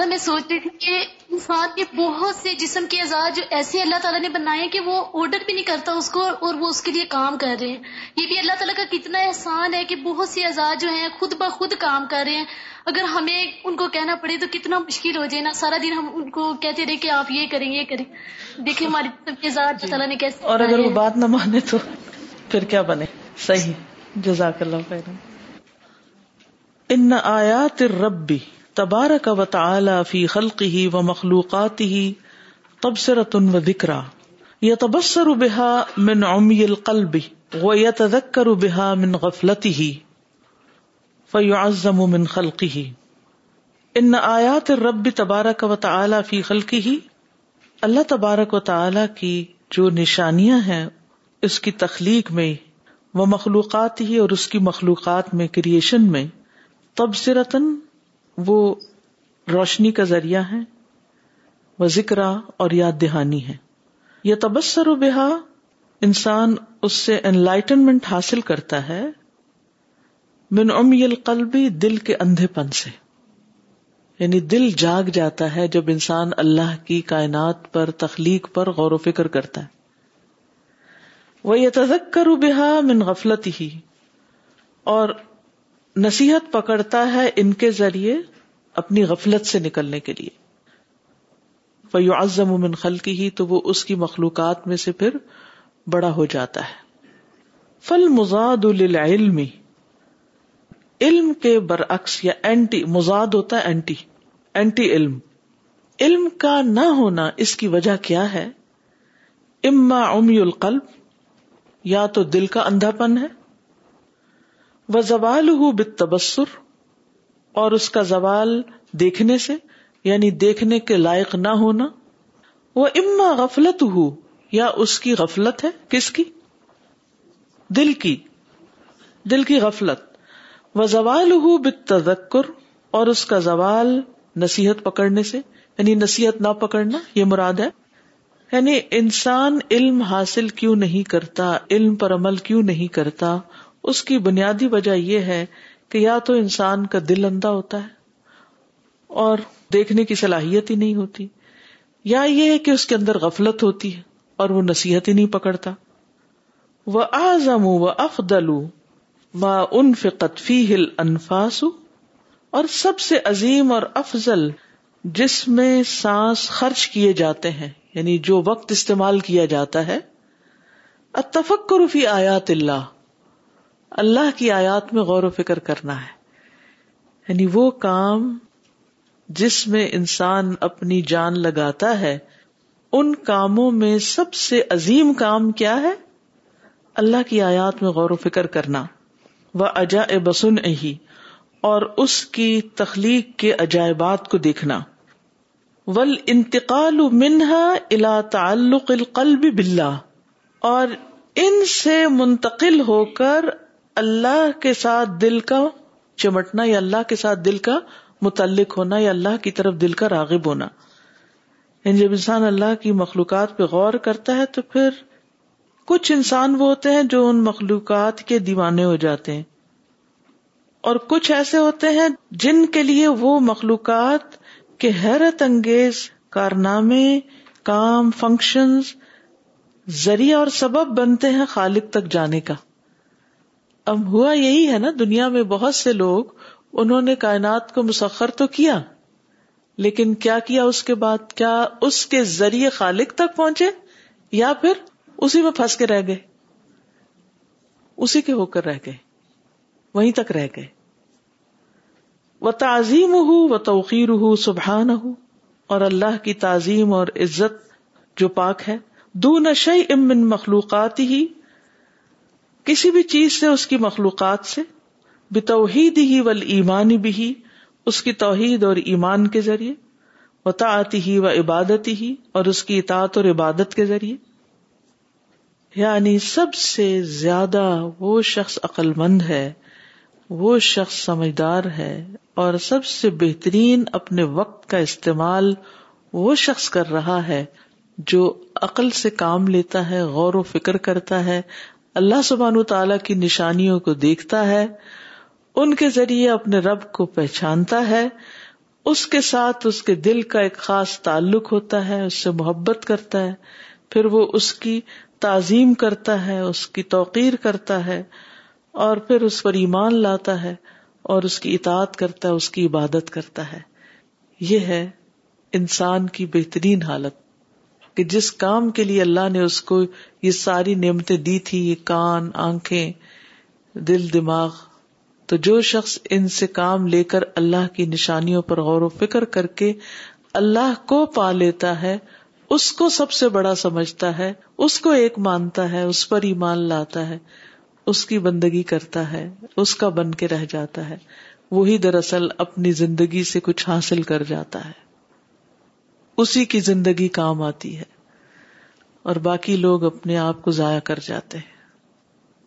میں سوچ رہی تھی کہ انسان کے بہت سے جسم کے اعزاز جو ایسے اللہ تعالیٰ نے بنائے ہیں کہ وہ آرڈر بھی نہیں کرتا اس کو اور وہ اس کے لیے کام کر رہے ہیں یہ بھی اللہ تعالیٰ کا کتنا احسان ہے کہ بہت سے اعزاز جو ہیں خود بخود کام کر رہے ہیں اگر ہمیں ان کو کہنا پڑے تو کتنا مشکل ہو جائے نا سارا دن ہم ان کو کہتے رہے کہ آپ یہ کریں یہ کریں دیکھیں ہمارے جسم کے اعزاز اللہ تعالیٰ نے کیسے اور اگر وہ بات نہ مانے تو پھر کیا بنے صحیح جزاک اللہ خیر ان آیات ربی رب تبارک وط تعالی فی خلقی و مخلوقات و تبصرۃ یا تبصر بحا من القلب و یا تذکر بحا من غفلتی ہی من خلقی ہی ان آیات رب تبارک وط تعالی فی خلقی ہی اللہ تبارک و تعالی کی جو نشانیاں ہیں اس کی تخلیق میں وہ مخلوقات ہی اور اس کی مخلوقات میں کریشن میں تبصرتن وہ روشنی کا ذریعہ ہے وہ ذکر اور یاد دہانی ہے یہ تبصر و بحا انسان اس سے ان لائٹنمنٹ حاصل کرتا ہے من قلبی دل کے اندھے پن سے یعنی دل جاگ جاتا ہے جب انسان اللہ کی کائنات پر تخلیق پر غور و فکر کرتا ہے وہ یہ تذک کرو بحا من غفلت ہی اور نصیحت پکڑتا ہے ان کے ذریعے اپنی غفلت سے نکلنے کے لیے فیو عزم خل کی ہی تو وہ اس کی مخلوقات میں سے پھر بڑا ہو جاتا ہے فل مزاد العلم علم کے برعکس یا اینٹی مزاد ہوتا ہے اینٹی اینٹی علم علم کا نہ ہونا اس کی وجہ کیا ہے اما امی القلب یا تو دل کا اندھا پن ہے وہ زوال بت تبصر اور اس کا زوال دیکھنے سے یعنی دیکھنے کے لائق نہ ہونا وہ اما غفلت ہو یا اس کی غفلت ہے کس کی دل کی دل کی غفلت وہ زوال ہو تذکر اور اس کا زوال نصیحت پکڑنے سے یعنی نصیحت نہ پکڑنا یہ مراد ہے یعنی انسان علم حاصل کیوں نہیں کرتا علم پر عمل کیوں نہیں کرتا اس کی بنیادی وجہ یہ ہے کہ یا تو انسان کا دل اندھا ہوتا ہے اور دیکھنے کی صلاحیت ہی نہیں ہوتی یا یہ ہے کہ اس کے اندر غفلت ہوتی ہے اور وہ نصیحت ہی نہیں پکڑتا وہ آزم و افدل فقت فی ہل انفاس اور سب سے عظیم اور افضل جس میں سانس خرچ کیے جاتے ہیں یعنی جو وقت استعمال کیا جاتا ہے اتفکر فی آیات اللہ اللہ کی آیات میں غور و فکر کرنا ہے یعنی وہ کام جس میں انسان اپنی جان لگاتا ہے ان کاموں میں سب سے عظیم کام کیا ہے اللہ کی آیات میں غور و فکر کرنا اجا بسن اہی اور اس کی تخلیق کے عجائبات کو دیکھنا ول انتقال منہا الا تعلق القلب بلا اور ان سے منتقل ہو کر اللہ کے ساتھ دل کا چمٹنا یا اللہ کے ساتھ دل کا متعلق ہونا یا اللہ کی طرف دل کا راغب ہونا یعنی جب انسان اللہ کی مخلوقات پہ غور کرتا ہے تو پھر کچھ انسان وہ ہوتے ہیں جو ان مخلوقات کے دیوانے ہو جاتے ہیں اور کچھ ایسے ہوتے ہیں جن کے لیے وہ مخلوقات کے حیرت انگیز کارنامے کام فنکشنز ذریعہ اور سبب بنتے ہیں خالق تک جانے کا اب ہوا یہی ہے نا دنیا میں بہت سے لوگ انہوں نے کائنات کو مسخر تو کیا لیکن کیا کیا اس کے بعد کیا اس کے ذریعے خالق تک پہنچے یا پھر اسی میں پھنس کے رہ گئے اسی کے ہو کر رہ گئے وہیں تک رہ گئے وہ تعظیم ہوں وہ توقیر ہوں سبحان ہوں اور اللہ کی تعظیم اور عزت جو پاک ہے دو نش امن مخلوقات ہی کسی بھی چیز سے اس کی مخلوقات سے بتوحید توحید ہی و ایمانی بھی ہی اس کی توحید اور ایمان کے ذریعے آتی ہی و عبادت ہی اور اس کی اطاعت اور عبادت کے ذریعے یعنی سب سے زیادہ وہ شخص عقل مند ہے وہ شخص سمجھدار ہے اور سب سے بہترین اپنے وقت کا استعمال وہ شخص کر رہا ہے جو عقل سے کام لیتا ہے غور و فکر کرتا ہے اللہ سبحان تعالی کی نشانیوں کو دیکھتا ہے ان کے ذریعے اپنے رب کو پہچانتا ہے اس کے ساتھ اس کے دل کا ایک خاص تعلق ہوتا ہے اس سے محبت کرتا ہے پھر وہ اس کی تعظیم کرتا ہے اس کی توقیر کرتا ہے اور پھر اس پر ایمان لاتا ہے اور اس کی اطاعت کرتا ہے اس کی عبادت کرتا ہے یہ ہے انسان کی بہترین حالت کہ جس کام کے لیے اللہ نے اس کو یہ ساری نعمتیں دی تھی یہ کان آنکھیں دل دماغ تو جو شخص ان سے کام لے کر اللہ کی نشانیوں پر غور و فکر کر کے اللہ کو پا لیتا ہے اس کو سب سے بڑا سمجھتا ہے اس کو ایک مانتا ہے اس پر ایمان لاتا ہے اس کی بندگی کرتا ہے اس کا بن کے رہ جاتا ہے وہی دراصل اپنی زندگی سے کچھ حاصل کر جاتا ہے اسی کی زندگی کام آتی ہے اور باقی لوگ اپنے آپ کو ضائع کر جاتے ہیں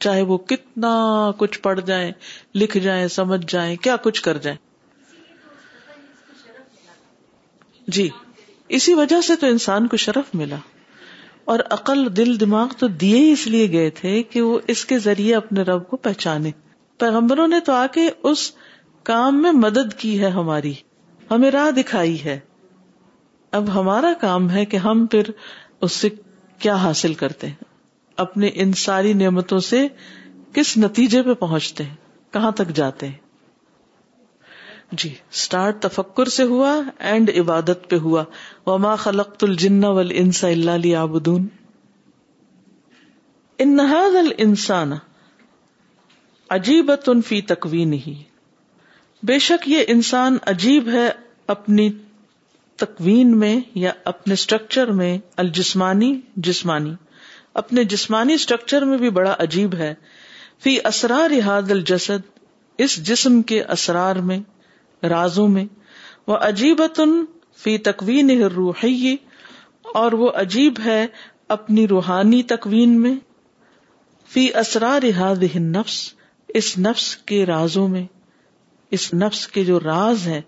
چاہے وہ کتنا کچھ پڑھ جائیں لکھ جائیں سمجھ جائیں کیا کچھ کر جائیں جی اسی وجہ سے تو انسان کو شرف ملا اور عقل دل دماغ تو دیے ہی اس لیے گئے تھے کہ وہ اس کے ذریعے اپنے رب کو پہچانے پیغمبروں نے تو آ کے اس کام میں مدد کی ہے ہماری ہمیں راہ دکھائی ہے اب ہمارا کام ہے کہ ہم پھر اس سے کیا حاصل کرتے ہیں اپنے ان ساری نعمتوں سے کس نتیجے پہ پہنچتے ہیں کہاں تک جاتے ہیں جی اسٹارٹ تفکر سے ہوا اینڈ عبادت پہ ہوا وما خلقت الجنا انسا اللہ علی آبدون انسان عجیب تنفی تکوی نہیں بے شک یہ انسان عجیب ہے اپنی تکوین میں یا اپنے اسٹرکچر میں الجسمانی جسمانی اپنے جسمانی اسٹرکچر میں بھی بڑا عجیب ہے فی اسرار حاد الجسد اس جسم کے اسرار میں رازوں میں وہ عجیب تن فی تکوین روحی اور وہ عجیب ہے اپنی روحانی تکوین میں فی اسرار نفس اس نفس کے رازوں میں اس نفس کے جو راز ہیں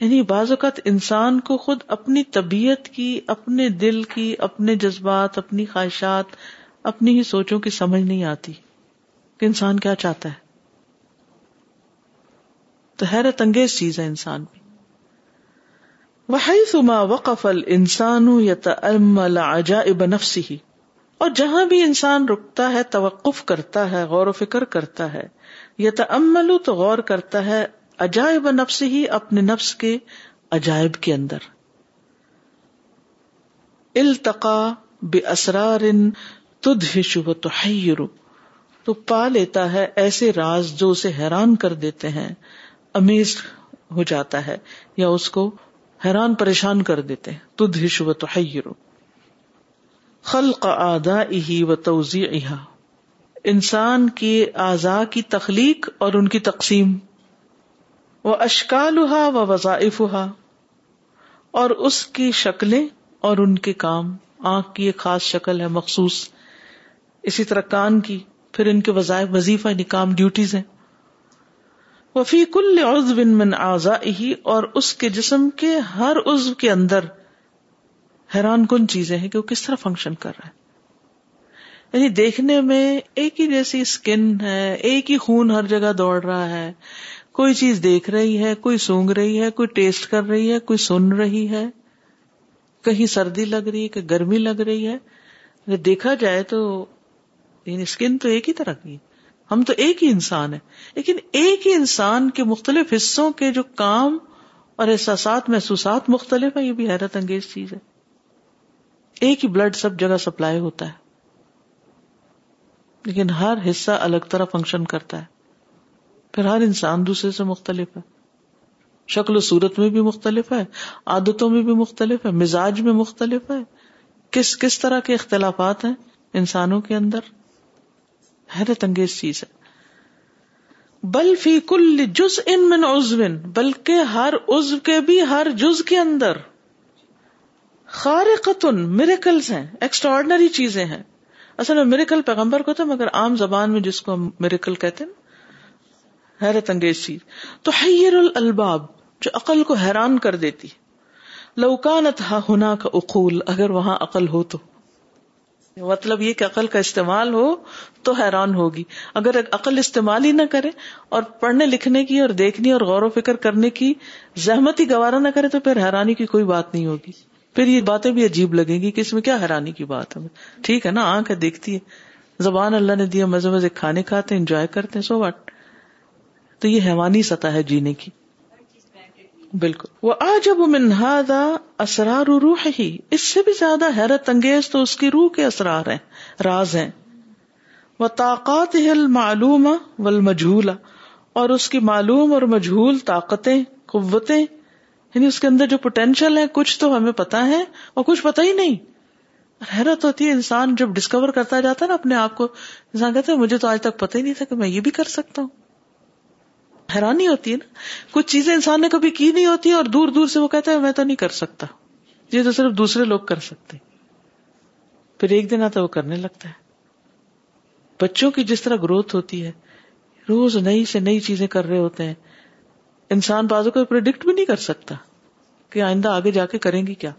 یعنی بعض اوقات انسان کو خود اپنی طبیعت کی اپنے دل کی اپنے جذبات اپنی خواہشات اپنی ہی سوچوں کی سمجھ نہیں آتی کہ انسان کیا چاہتا ہے تو حیرت انگیز چیز ہے انسان وہی سما وقف قفل انسان ہوں یا تا اور جہاں بھی انسان رکتا ہے توقف کرتا ہے غور و فکر کرتا ہے یا تو غور کرتا ہے عجائب نفس ہی اپنے نفس کے عجائب کے اندر التقا بے اسرار تو تو پا لیتا ہے ایسے راز جو اسے حیران کر دیتے ہیں امیز ہو جاتا ہے یا اس کو حیران پریشان کر دیتے ہیں تد و تو خلق خل کا اہی و توزی اہا انسان کے اذا کی تخلیق اور ان کی تقسیم وہ اشکال ہوا و وظائف ہوا اور اس کی شکلیں اور ان کے کام آنکھ کی ایک خاص شکل ہے مخصوص اسی طرح کان کی پھر ان کے وظائف وظیفہ یعنی کام ڈیوٹیز ہیں کل من ہی اور اس کے جسم کے ہر عزو کے اندر حیران کن چیزیں ہیں کہ وہ کس طرح فنکشن کر رہا ہے یعنی دیکھنے میں ایک ہی جیسی اسکن ہے ایک ہی خون ہر جگہ دوڑ رہا ہے کوئی چیز دیکھ رہی ہے کوئی سونگ رہی ہے کوئی ٹیسٹ کر رہی ہے کوئی سن رہی ہے کہیں سردی لگ رہی ہے کہ گرمی لگ رہی ہے اگر دیکھا جائے تو یعنی اسکن تو ایک ہی طرح کی ہم تو ایک ہی انسان ہے لیکن ایک ہی انسان کے مختلف حصوں کے جو کام اور احساسات محسوسات مختلف ہیں یہ بھی حیرت انگیز چیز ہے ایک ہی بلڈ سب جگہ سپلائی ہوتا ہے لیکن ہر حصہ الگ طرح فنکشن کرتا ہے پھر ہر انسان دوسرے سے مختلف ہے شکل و صورت میں بھی مختلف ہے عادتوں میں بھی مختلف ہے مزاج میں مختلف ہے کس کس طرح کے اختلافات ہیں انسانوں کے اندر حیرت انگیز چیز ہے بل فی کل جز ان من عزو بلکہ ہر عزو کے بھی ہر جز کے اندر خارقتن میریکلز میریکلس ہیں ایکسٹرڈنری چیزیں ہیں اصل میں میریکل پیغمبر کو تھا مگر عام زبان میں جس کو ہم میریکل کہتے ہیں حیرت انگیز چیز تو حیر الباب جو عقل کو حیران کر دیتی لوکانت ہا ہونا کا اقول اگر وہاں عقل ہو تو مطلب یہ کہ عقل کا استعمال ہو تو حیران ہوگی اگر عقل استعمال ہی نہ کرے اور پڑھنے لکھنے کی اور دیکھنے اور غور و فکر کرنے کی زحمت ہی گوارا نہ کرے تو پھر حیرانی کی کوئی بات نہیں ہوگی پھر یہ باتیں بھی عجیب لگیں گی کہ اس میں کیا حیرانی کی بات ہے ٹھیک ہے نا آنکھ دیکھتی ہے زبان اللہ نے دیا مزے مزے کھانے کھاتے ہیں انجوائے کرتے واٹ تو یہ حیوانی سطح ہے جینے کی بالکل وہ آ جب وہ اسرار روح ہی اس سے بھی زیادہ حیرت انگیز تو اس کی روح کے اسرار ہیں راز ہیں وہ طاقت و المجھول اور اس کی معلوم اور مجھول طاقتیں قوتیں یعنی اس کے اندر جو پوٹینشیل ہے کچھ تو ہمیں پتا ہے اور کچھ پتا ہی نہیں حیرت ہوتی ہے انسان جب ڈسکور کرتا جاتا نا اپنے آپ کو انسان کہتے مجھے تو آج تک پتا ہی نہیں تھا کہ میں یہ بھی کر سکتا ہوں حیرانی ہوتی ہے نا کچھ چیزیں انسان نے کبھی کی نہیں ہوتی اور دور دور سے وہ کہتا ہے میں تو نہیں کر سکتا یہ تو صرف دوسرے لوگ کر سکتے پھر ایک دن آتا وہ کرنے لگتا ہے بچوں کی جس طرح گروتھ ہوتی ہے روز نئی سے نئی چیزیں کر رہے ہوتے ہیں انسان بازو کو پرڈکٹ بھی نہیں کر سکتا کہ آئندہ آگے جا کے کریں گی کیا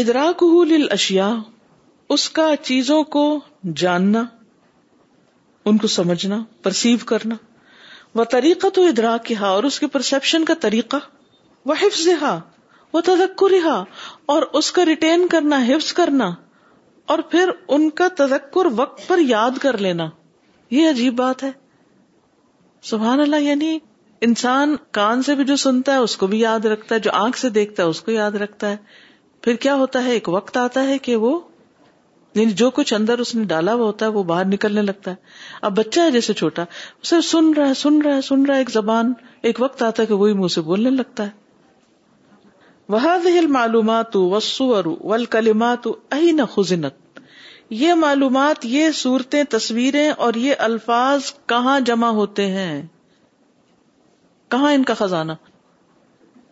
ادراک اشیا اس کا چیزوں کو جاننا ان کو سمجھنا پرسیو کرنا وہ طریقہ تو اور اس کے پرسپشن کا طریقہ وہ حفظ ہا ہا وہ تذکر اور اس کا ریٹین کرنا حفظ کرنا اور پھر ان کا تذکر وقت پر یاد کر لینا یہ عجیب بات ہے سبحان اللہ یعنی انسان کان سے بھی جو سنتا ہے اس کو بھی یاد رکھتا ہے جو آنکھ سے دیکھتا ہے اس کو یاد رکھتا ہے پھر کیا ہوتا ہے ایک وقت آتا ہے کہ وہ یعنی جو کچھ اندر اس نے ڈالا ہوا ہوتا ہے وہ باہر نکلنے لگتا ہے اب بچہ ہے جیسے چھوٹا سن رہا ہے سن رہا ہے ہے سن رہا ایک زبان ایک وقت آتا ہے کہ وہی منہ سے بولنے لگتا ہے وہ معلومات یہ معلومات یہ صورتیں تصویریں اور یہ الفاظ کہاں جمع ہوتے ہیں کہاں ان کا خزانہ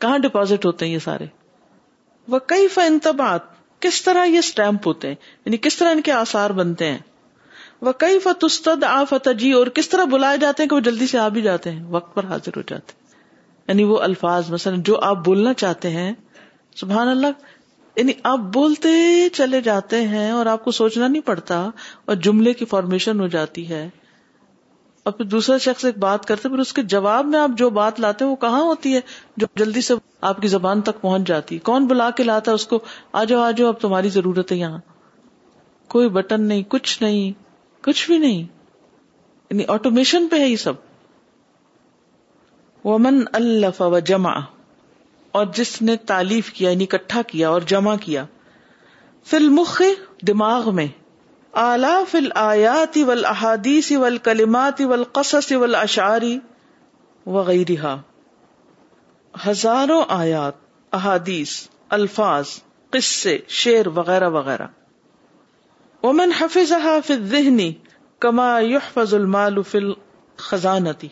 کہاں ڈپازٹ ہوتے ہیں یہ سارے وہ کئی فنتبات کس طرح یہ اسٹمپ ہوتے ہیں یعنی کس طرح ان کے آسار بنتے ہیں وہ کئی آ فتجی اور کس طرح بلائے جاتے ہیں کہ وہ جلدی سے آ بھی جاتے ہیں وقت پر حاضر ہو جاتے ہیں یعنی وہ الفاظ مثلاً جو آپ بولنا چاہتے ہیں سبحان اللہ یعنی آپ بولتے چلے جاتے ہیں اور آپ کو سوچنا نہیں پڑتا اور جملے کی فارمیشن ہو جاتی ہے اور پھر دوسرا شخص ایک بات کرتے پھر اس کے جواب میں آپ جو بات لاتے ہیں وہ کہاں ہوتی ہے جو جلدی سے آپ کی زبان تک پہنچ جاتی کون بلا کے لاتا اس کو آ جاؤ آ جاؤ اب تمہاری ضرورت ہے یہاں کوئی بٹن نہیں کچھ نہیں کچھ بھی نہیں یعنی آٹومیشن پہ ہے یہ سب ومن اللہ و جمع اور جس نے تعلیف کیا یعنی اکٹھا کیا اور جمع کیا فلمخ دماغ میں آلہ فل آیاتی ول احادیثی ول کلماتی ول قصص و اشاری وغیرہ ہزاروں آیات احادیث الفاظ قصے شیر وغیرہ وغیرہ ومن حفظ حافظ ذہنی کما یوح فض فل خزانتی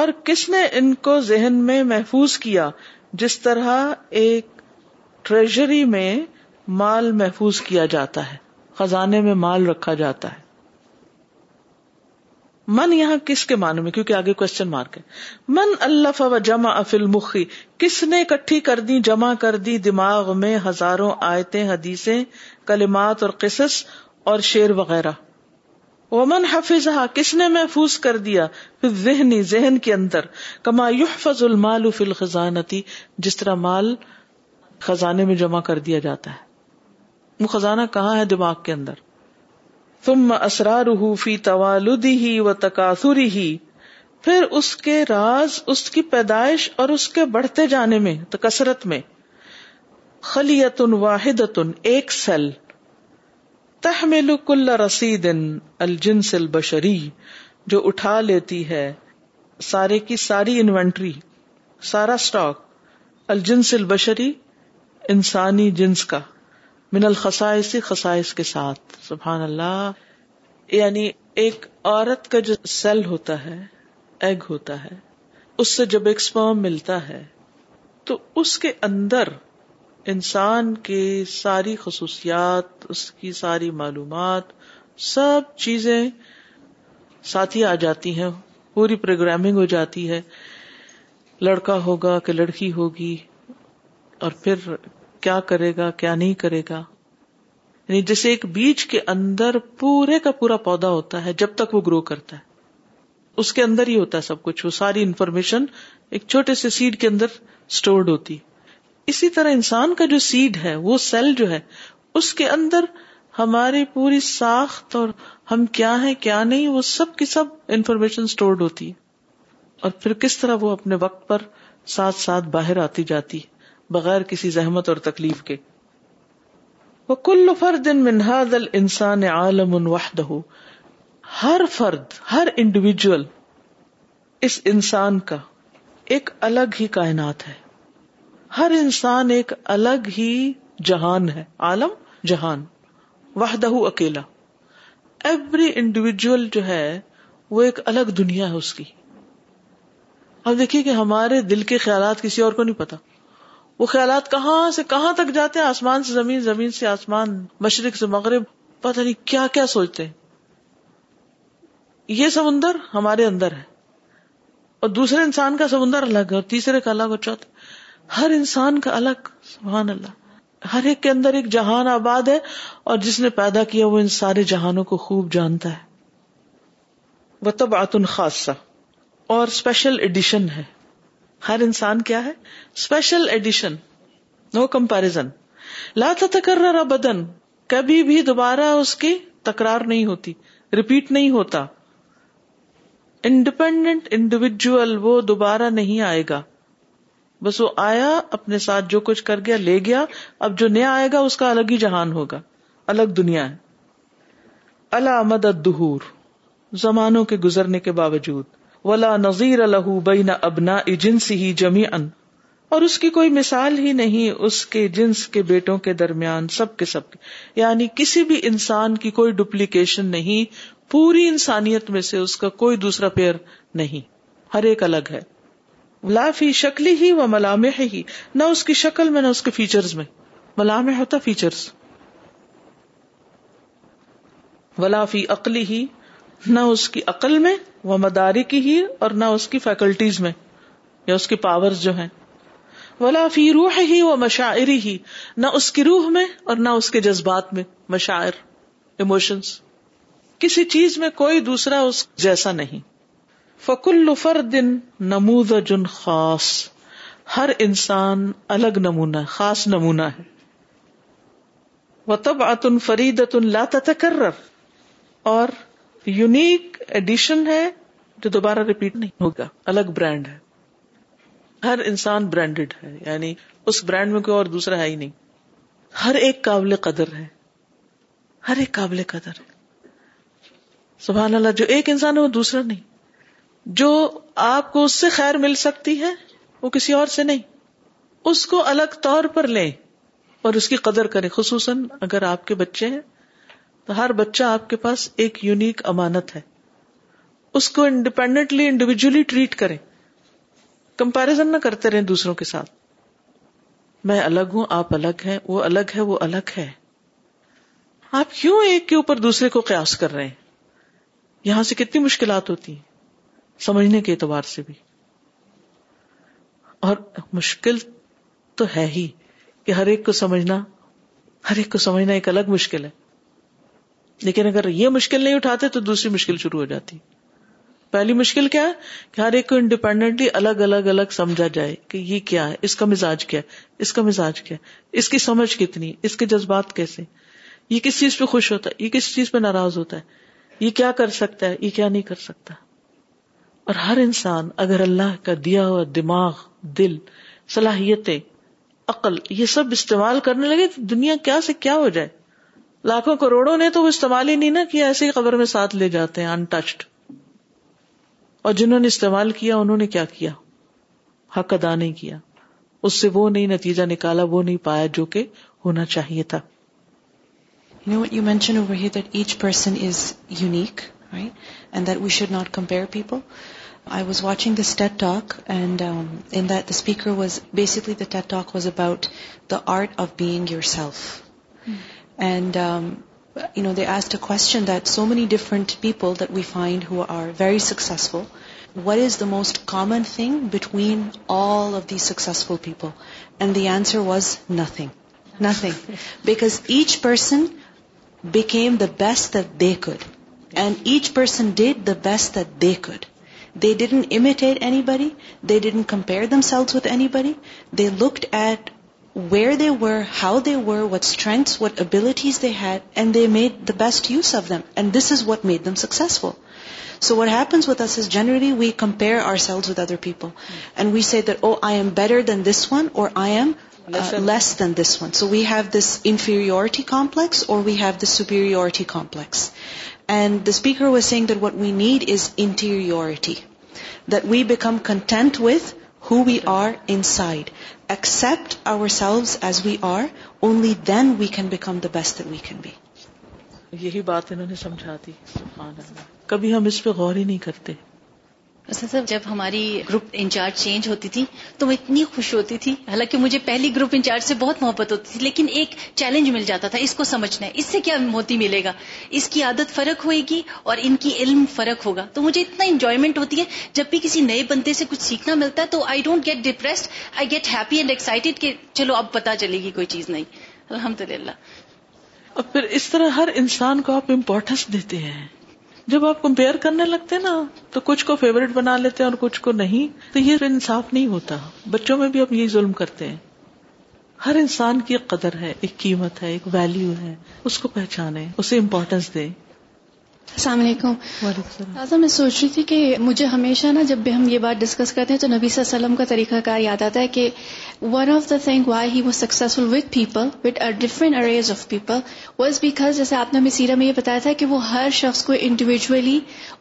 اور کس نے ان کو ذہن میں محفوظ کیا جس طرح ایک ٹریجری میں مال محفوظ کیا جاتا ہے خزانے میں مال رکھا جاتا ہے من یہاں کس کے معنی میں کیونکہ آگے کوشچن مارک ہے من اللہ و جمع افل مخی کس نے اکٹھی کر دی جمع کر دی دماغ میں ہزاروں آیتیں حدیثیں کلمات اور قصص اور شیر وغیرہ ومن من کس نے محفوظ کر دیا ذہنی ذہن کے اندر کما یحفظ فض المال فل خزانتی جس طرح مال خزانے میں جمع کر دیا جاتا ہے وہ خزانہ کہاں ہے دماغ کے اندر تم اسرار توالدی ہی و تقاصری ہی پھر اس کے راز اس کی پیدائش اور اس کے بڑھتے جانے میں کثرت میں خلیطن واحد ایک سیل کل رسید الجنس البشری جو اٹھا لیتی ہے سارے کی ساری انوینٹری سارا اسٹاک الجنس البشری انسانی جنس کا من الخصائص خصائص کے ساتھ سبحان اللہ یعنی ایک عورت کا جو سیل ہوتا ہے ایگ ہوتا ہے اس سے جب ایک سپرم ملتا ہے تو اس کے اندر انسان کی ساری خصوصیات اس کی ساری معلومات سب چیزیں ساتھی آ جاتی ہیں پوری پروگرامنگ ہو جاتی ہے لڑکا ہوگا کہ لڑکی ہوگی اور پھر کیا کرے گا کیا نہیں کرے گا یعنی جیسے ایک بیج کے اندر پورے کا پورا پودا ہوتا ہے جب تک وہ گرو کرتا ہے اس کے اندر ہی ہوتا ہے سب کچھ وہ ساری انفارمیشن ایک چھوٹے سے سیڈ کے اندر اسٹورڈ ہوتی اسی طرح انسان کا جو سیڈ ہے وہ سیل جو ہے اس کے اندر ہماری پوری ساخت اور ہم کیا ہے کیا نہیں وہ سب کی سب انفارمیشن اسٹورڈ ہوتی اور پھر کس طرح وہ اپنے وقت پر ساتھ ساتھ باہر آتی جاتی ہے بغیر کسی زحمت اور تکلیف کے وہ کل فرد منہاد السان عالم ان ہو ہر فرد ہر انڈیویجل اس انسان کا ایک الگ ہی کائنات ہے ہر انسان ایک الگ ہی جہان ہے عالم جہان وحدہ اکیلا ایوری انڈیویجل جو ہے وہ ایک الگ دنیا ہے اس کی اب دیکھیے کہ ہمارے دل کے خیالات کسی اور کو نہیں پتا وہ خیالات کہاں سے کہاں تک جاتے ہیں آسمان سے زمین زمین سے آسمان مشرق سے مغرب پتہ نہیں کیا کیا سوچتے ہیں یہ سمندر ہمارے اندر ہے اور دوسرے انسان کا سمندر الگ ہے اور تیسرے کا الگ اور چوتھا ہر انسان کا الگ سبحان اللہ ہر ایک کے اندر ایک جہان آباد ہے اور جس نے پیدا کیا وہ ان سارے جہانوں کو خوب جانتا ہے وہ تب آتن خاصا اور اسپیشل ایڈیشن ہے ہر انسان کیا ہے اسپیشل ایڈیشن نو کمپیرزن لاتا تکرر بدن کبھی بھی دوبارہ اس کی تکرار نہیں ہوتی ریپیٹ نہیں ہوتا انڈیپینڈنٹ انڈیویجل وہ دوبارہ نہیں آئے گا بس وہ آیا اپنے ساتھ جو کچھ کر گیا لے گیا اب جو نیا آئے گا اس کا الگ ہی جہان ہوگا الگ دنیا ہے اللہ مدد دہور زمانوں کے گزرنے کے باوجود ولا نظیر الح بین ابنا اجنس ہی جمی ان اور اس کی کوئی مثال ہی نہیں اس کے جنس کے بیٹوں کے درمیان سب کے سب کے یعنی کسی بھی انسان کی کوئی ڈپلیکیشن نہیں پوری انسانیت میں سے اس کا کوئی دوسرا پیئر نہیں ہر ایک الگ ہے ولافی شکلی ہی وہ ملام ہے ہی نہ اس کی شکل میں نہ اس کے فیچرز میں ملام ہوتا فیچرز ولافی عقلی ہی نہ اس کی عقل میں وہ مداری کی ہی اور نہ اس کی فیکلٹیز میں یا اس کی پاور جو ہیں ولا فی روح ہی وہ مشاعری ہی نہ اس کی روح میں اور نہ اس کے جذبات میں مشاعر ایموشنس کسی چیز میں کوئی دوسرا اس جیسا نہیں فکل دن خاص ہر انسان الگ نمونہ خاص نمونہ ہے وہ تب اتن فریدت اور یونیک ایڈیشن ہے جو دوبارہ ریپیٹ نہیں ہوگا الگ برانڈ ہے ہر انسان برانڈیڈ ہے یعنی اس برانڈ میں کوئی اور دوسرا ہے ہی نہیں ہر ایک قابل قدر ہے ہر ایک قابل قدر ہے سبحان اللہ جو ایک انسان ہے وہ دوسرا نہیں جو آپ کو اس سے خیر مل سکتی ہے وہ کسی اور سے نہیں اس کو الگ طور پر لیں اور اس کی قدر کریں خصوصاً اگر آپ کے بچے ہیں تو ہر بچہ آپ کے پاس ایک یونیک امانت ہے اس کو انڈیپینڈنٹلی انڈیویجلی ٹریٹ کریں کمپیرزن نہ کرتے رہیں دوسروں کے ساتھ میں الگ ہوں آپ الگ ہیں وہ الگ ہے وہ الگ ہے آپ کیوں ایک کے اوپر دوسرے کو قیاس کر رہے ہیں یہاں سے کتنی مشکلات ہوتی ہیں سمجھنے کے اعتبار سے بھی اور مشکل تو ہے ہی کہ ہر ایک کو سمجھنا ہر ایک کو سمجھنا ایک الگ مشکل ہے لیکن اگر یہ مشکل نہیں اٹھاتے تو دوسری مشکل شروع ہو جاتی پہلی مشکل کیا ہے کہ ہر ایک کو انڈیپینڈنٹلی الگ الگ الگ سمجھا جائے کہ یہ کیا ہے اس کا مزاج کیا اس کا مزاج کیا اس کی سمجھ کتنی اس کے جذبات کیسے یہ کس چیز پہ خوش ہوتا ہے یہ کس چیز پہ ناراض ہوتا ہے یہ کیا کر سکتا ہے یہ کیا نہیں کر سکتا اور ہر انسان اگر اللہ کا دیا ہوا دماغ دل صلاحیتیں عقل یہ سب استعمال کرنے لگے تو دنیا کیا سے کیا ہو جائے لاکھوں کروڑوں نے تو وہ استعمال ہی نہیں نا کیا ایسے ہی قبر میں ساتھ لے جاتے ہیں انٹچڈ اور جنہوں نے استعمال کیا انہوں نے کیا کیا حق ادا نہیں کیا اس سے وہ نہیں نتیجہ نکالا وہ نہیں پایا جو کہ ہونا چاہیے تھا you know you mention over that each person is unique right and that we should not compare people I was watching this TED talk and in that the speaker was basically the TED talk was about the art of being yourself And um, they asked a question that so many different people that we find who are very successful, what is the most common thing between all of these successful people? And the answer was nothing. Nothing. Because each person became the best that they could. And each person did the best that they could. They didn't imitate anybody. They didn't compare themselves with anybody. They looked at where they were, how they were, what strengths, what abilities they had, and they made the best use of them. And this is what made them successful. So what happens with us is generally we compare ourselves with other people. And we say that, oh, I am better than this one, or I am uh, less than this one. So we have this inferiority complex, or we have the superiority complex. And the speaker was saying that what we need is interiority. That we become content with who we are inside accept ourselves as we are only then we can become the best we can be یہی بات انہوں نے سمجھا تھی کبھی ہم اس پہ غور ہی نہیں کرتے صاحب جب ہماری گروپ انچارج چینج ہوتی تھی تو میں اتنی خوش ہوتی تھی حالانکہ مجھے پہلی گروپ انچارج سے بہت محبت ہوتی تھی لیکن ایک چیلنج مل جاتا تھا اس کو سمجھنا ہے اس سے کیا موتی ملے گا اس کی عادت فرق ہوئے گی اور ان کی علم فرق ہوگا تو مجھے اتنا انجوائمنٹ ہوتی ہے جب بھی کسی نئے بندے سے کچھ سیکھنا ملتا ہے تو I don't get depressed I get happy and excited کہ چلو اب پتا چلے گی کوئی چیز نہیں الحمد للہ اور پھر اس طرح ہر انسان کو آپ امپورٹینس دیتے ہیں جب آپ کمپیئر کرنے لگتے نا تو کچھ کو فیوریٹ بنا لیتے اور کچھ کو نہیں تو یہ انصاف نہیں ہوتا بچوں میں بھی آپ یہی ظلم کرتے ہیں ہر انسان کی ایک قدر ہے ایک قیمت ہے ایک ویلو ہے اس کو پہچانے اسے امپورٹینس دے السلام علیکم وعلیکم تازہ میں سوچ رہی تھی کہ مجھے ہمیشہ نا جب بھی ہم یہ بات ڈسکس کرتے ہیں تو نبی صلی اللہ علیہ وسلم کا طریقہ کار یاد آتا ہے کہ one of the thing why he was successful with people with different areas of people was because جیسے آپ نے ہمیں سیرا میں یہ بتایا تھا کہ وہ ہر شخص کو انڈیویجلی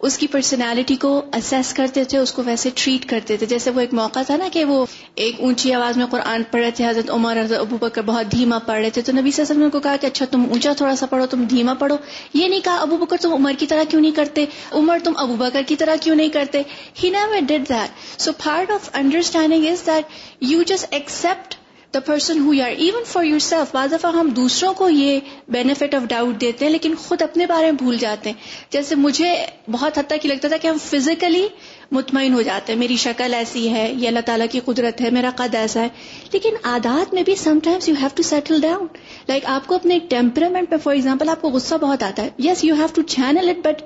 اس کی پرسنالٹی کو اسیس کرتے تھے اس کو ویسے ٹریٹ کرتے تھے جیسے وہ ایک موقع تھا نا کہ وہ ایک اونچی آواز میں قرآن پڑھ رہے تھے حضرت عمر حضرت ابو بکر بہت دھیما پڑھ رہے تھے تو نبی صلی اللہ علیہ وسلم نے ان کو کہا کہ اچھا تم اونچا تھوڑا سا پڑھو تم دھیما پڑھو یہ نہیں کہا ابو بکر تم عمر کی طرح کیوں نہیں کرتے عمر تم ابو بکر کی طرح کیوں نہیں کرتے he knew did that so part of understanding is that you just accept the person who یار ایون فار یور سیلف بعض دفعہ ہم دوسروں کو یہ بینیفٹ آف ڈاؤٹ دیتے ہیں لیکن خود اپنے بارے میں بھول جاتے ہیں جیسے مجھے بہت حد تک یہ لگتا تھا کہ ہم فزیکلی مطمئن ہو جاتے ہیں میری شکل ایسی ہے یہ اللہ تعالیٰ کی قدرت ہے میرا قد ایسا ہے لیکن عادات میں بھی sometimes you have to settle down like آپ کو اپنے ٹیمپرامنٹ پہ فار ایگزامپل آپ کو غصہ بہت آتا ہے yes you have to channel it but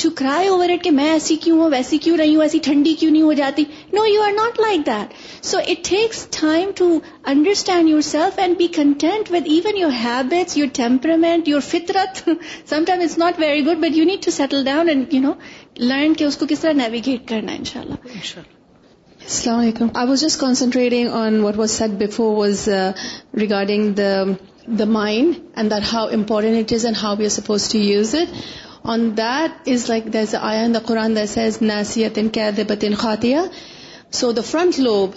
to cry over it کہ میں ایسی کیوں ہوں ویسی کیوں رہی ہوں ایسی ٹھنڈی کیوں نہیں ہو جاتی no you are not like that so it takes time to understand yourself and be content with even your habits your temperament your فطرت some time not very good but you need to settle down and you know learn کہ اس کو کس طرح navigate کرنا ہے السلام علیکم I was just concentrating on what was said before was regarding the mind and that how important it is and how we are suppose to use it on that is like there's an ayah in the Quran that says nasiyatin kadhibatin khatiya. So the front lobe,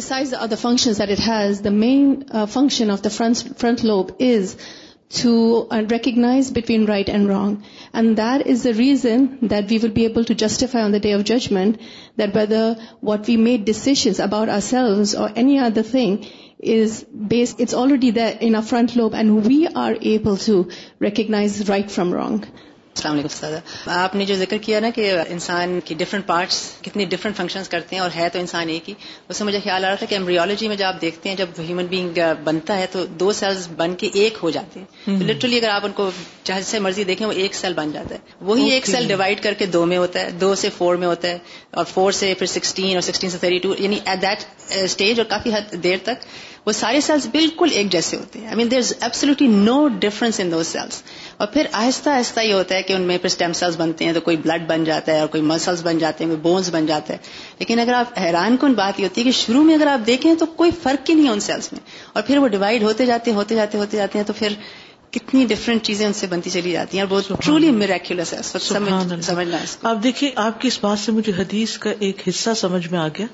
besides the other functions that it has, the main uh, function of the front lobe is to uh, recognize between right and wrong. And that is the reason that we will be able to justify on the Day of Judgment that whether what we made decisions about ourselves or any other thing is based, it's already there in our front lobe, and we are able to recognize right from wrong. السلام علیکم آپ نے جو ذکر کیا نا کہ انسان کی ڈفرنٹ پارٹس کتنی ڈفرنٹ فنکشنز کرتے ہیں اور ہے تو انسان ایک ہی اس سے مجھے خیال آ رہا تھا کہ ایمبریولوجی میں جب آپ دیکھتے ہیں جب ہیومن بینگ بنتا ہے تو دو سیلز بن کے ایک ہو جاتے ہیں لٹرلی اگر آپ ان کو چاہے سے مرضی دیکھیں وہ ایک سیل بن جاتا ہے وہی ایک سیل ڈیوائڈ کر کے دو میں ہوتا ہے دو سے فور میں ہوتا ہے اور فور سے پھر سکسٹین اور سکسٹین سے تھرٹی ٹو یعنی ایٹ دیٹ اسٹیج اور کافی حد دیر تک وہ سارے سیلس بالکل ایک جیسے ہوتے ہیں I mean there is absolutely no difference in do cells اور پھر آہستہ آہستہ یہ ہوتا ہے کہ ان میں پھر اسٹیم سیلس بنتے ہیں تو کوئی بلڈ بن جاتا ہے اور کوئی مسلس بن جاتے ہیں کوئی بونس بن جاتا ہے لیکن اگر آپ حیران کن بات یہ ہوتی ہے کہ شروع میں اگر آپ دیکھیں تو کوئی فرق ہی نہیں ہے ان سیلس میں اور پھر وہ ڈیوائڈ ہوتے جاتے ہوتے جاتے ہوتے جاتے ہیں تو پھر کتنی ڈفرینٹ چیزیں ان سے بنتی چلی جاتی ہیں اور ٹرولی میریکولس ہے سمجھنا آپ دیکھیے آپ کی اس بات سے مجھے حدیث کا ایک حصہ سمجھ میں آ گیا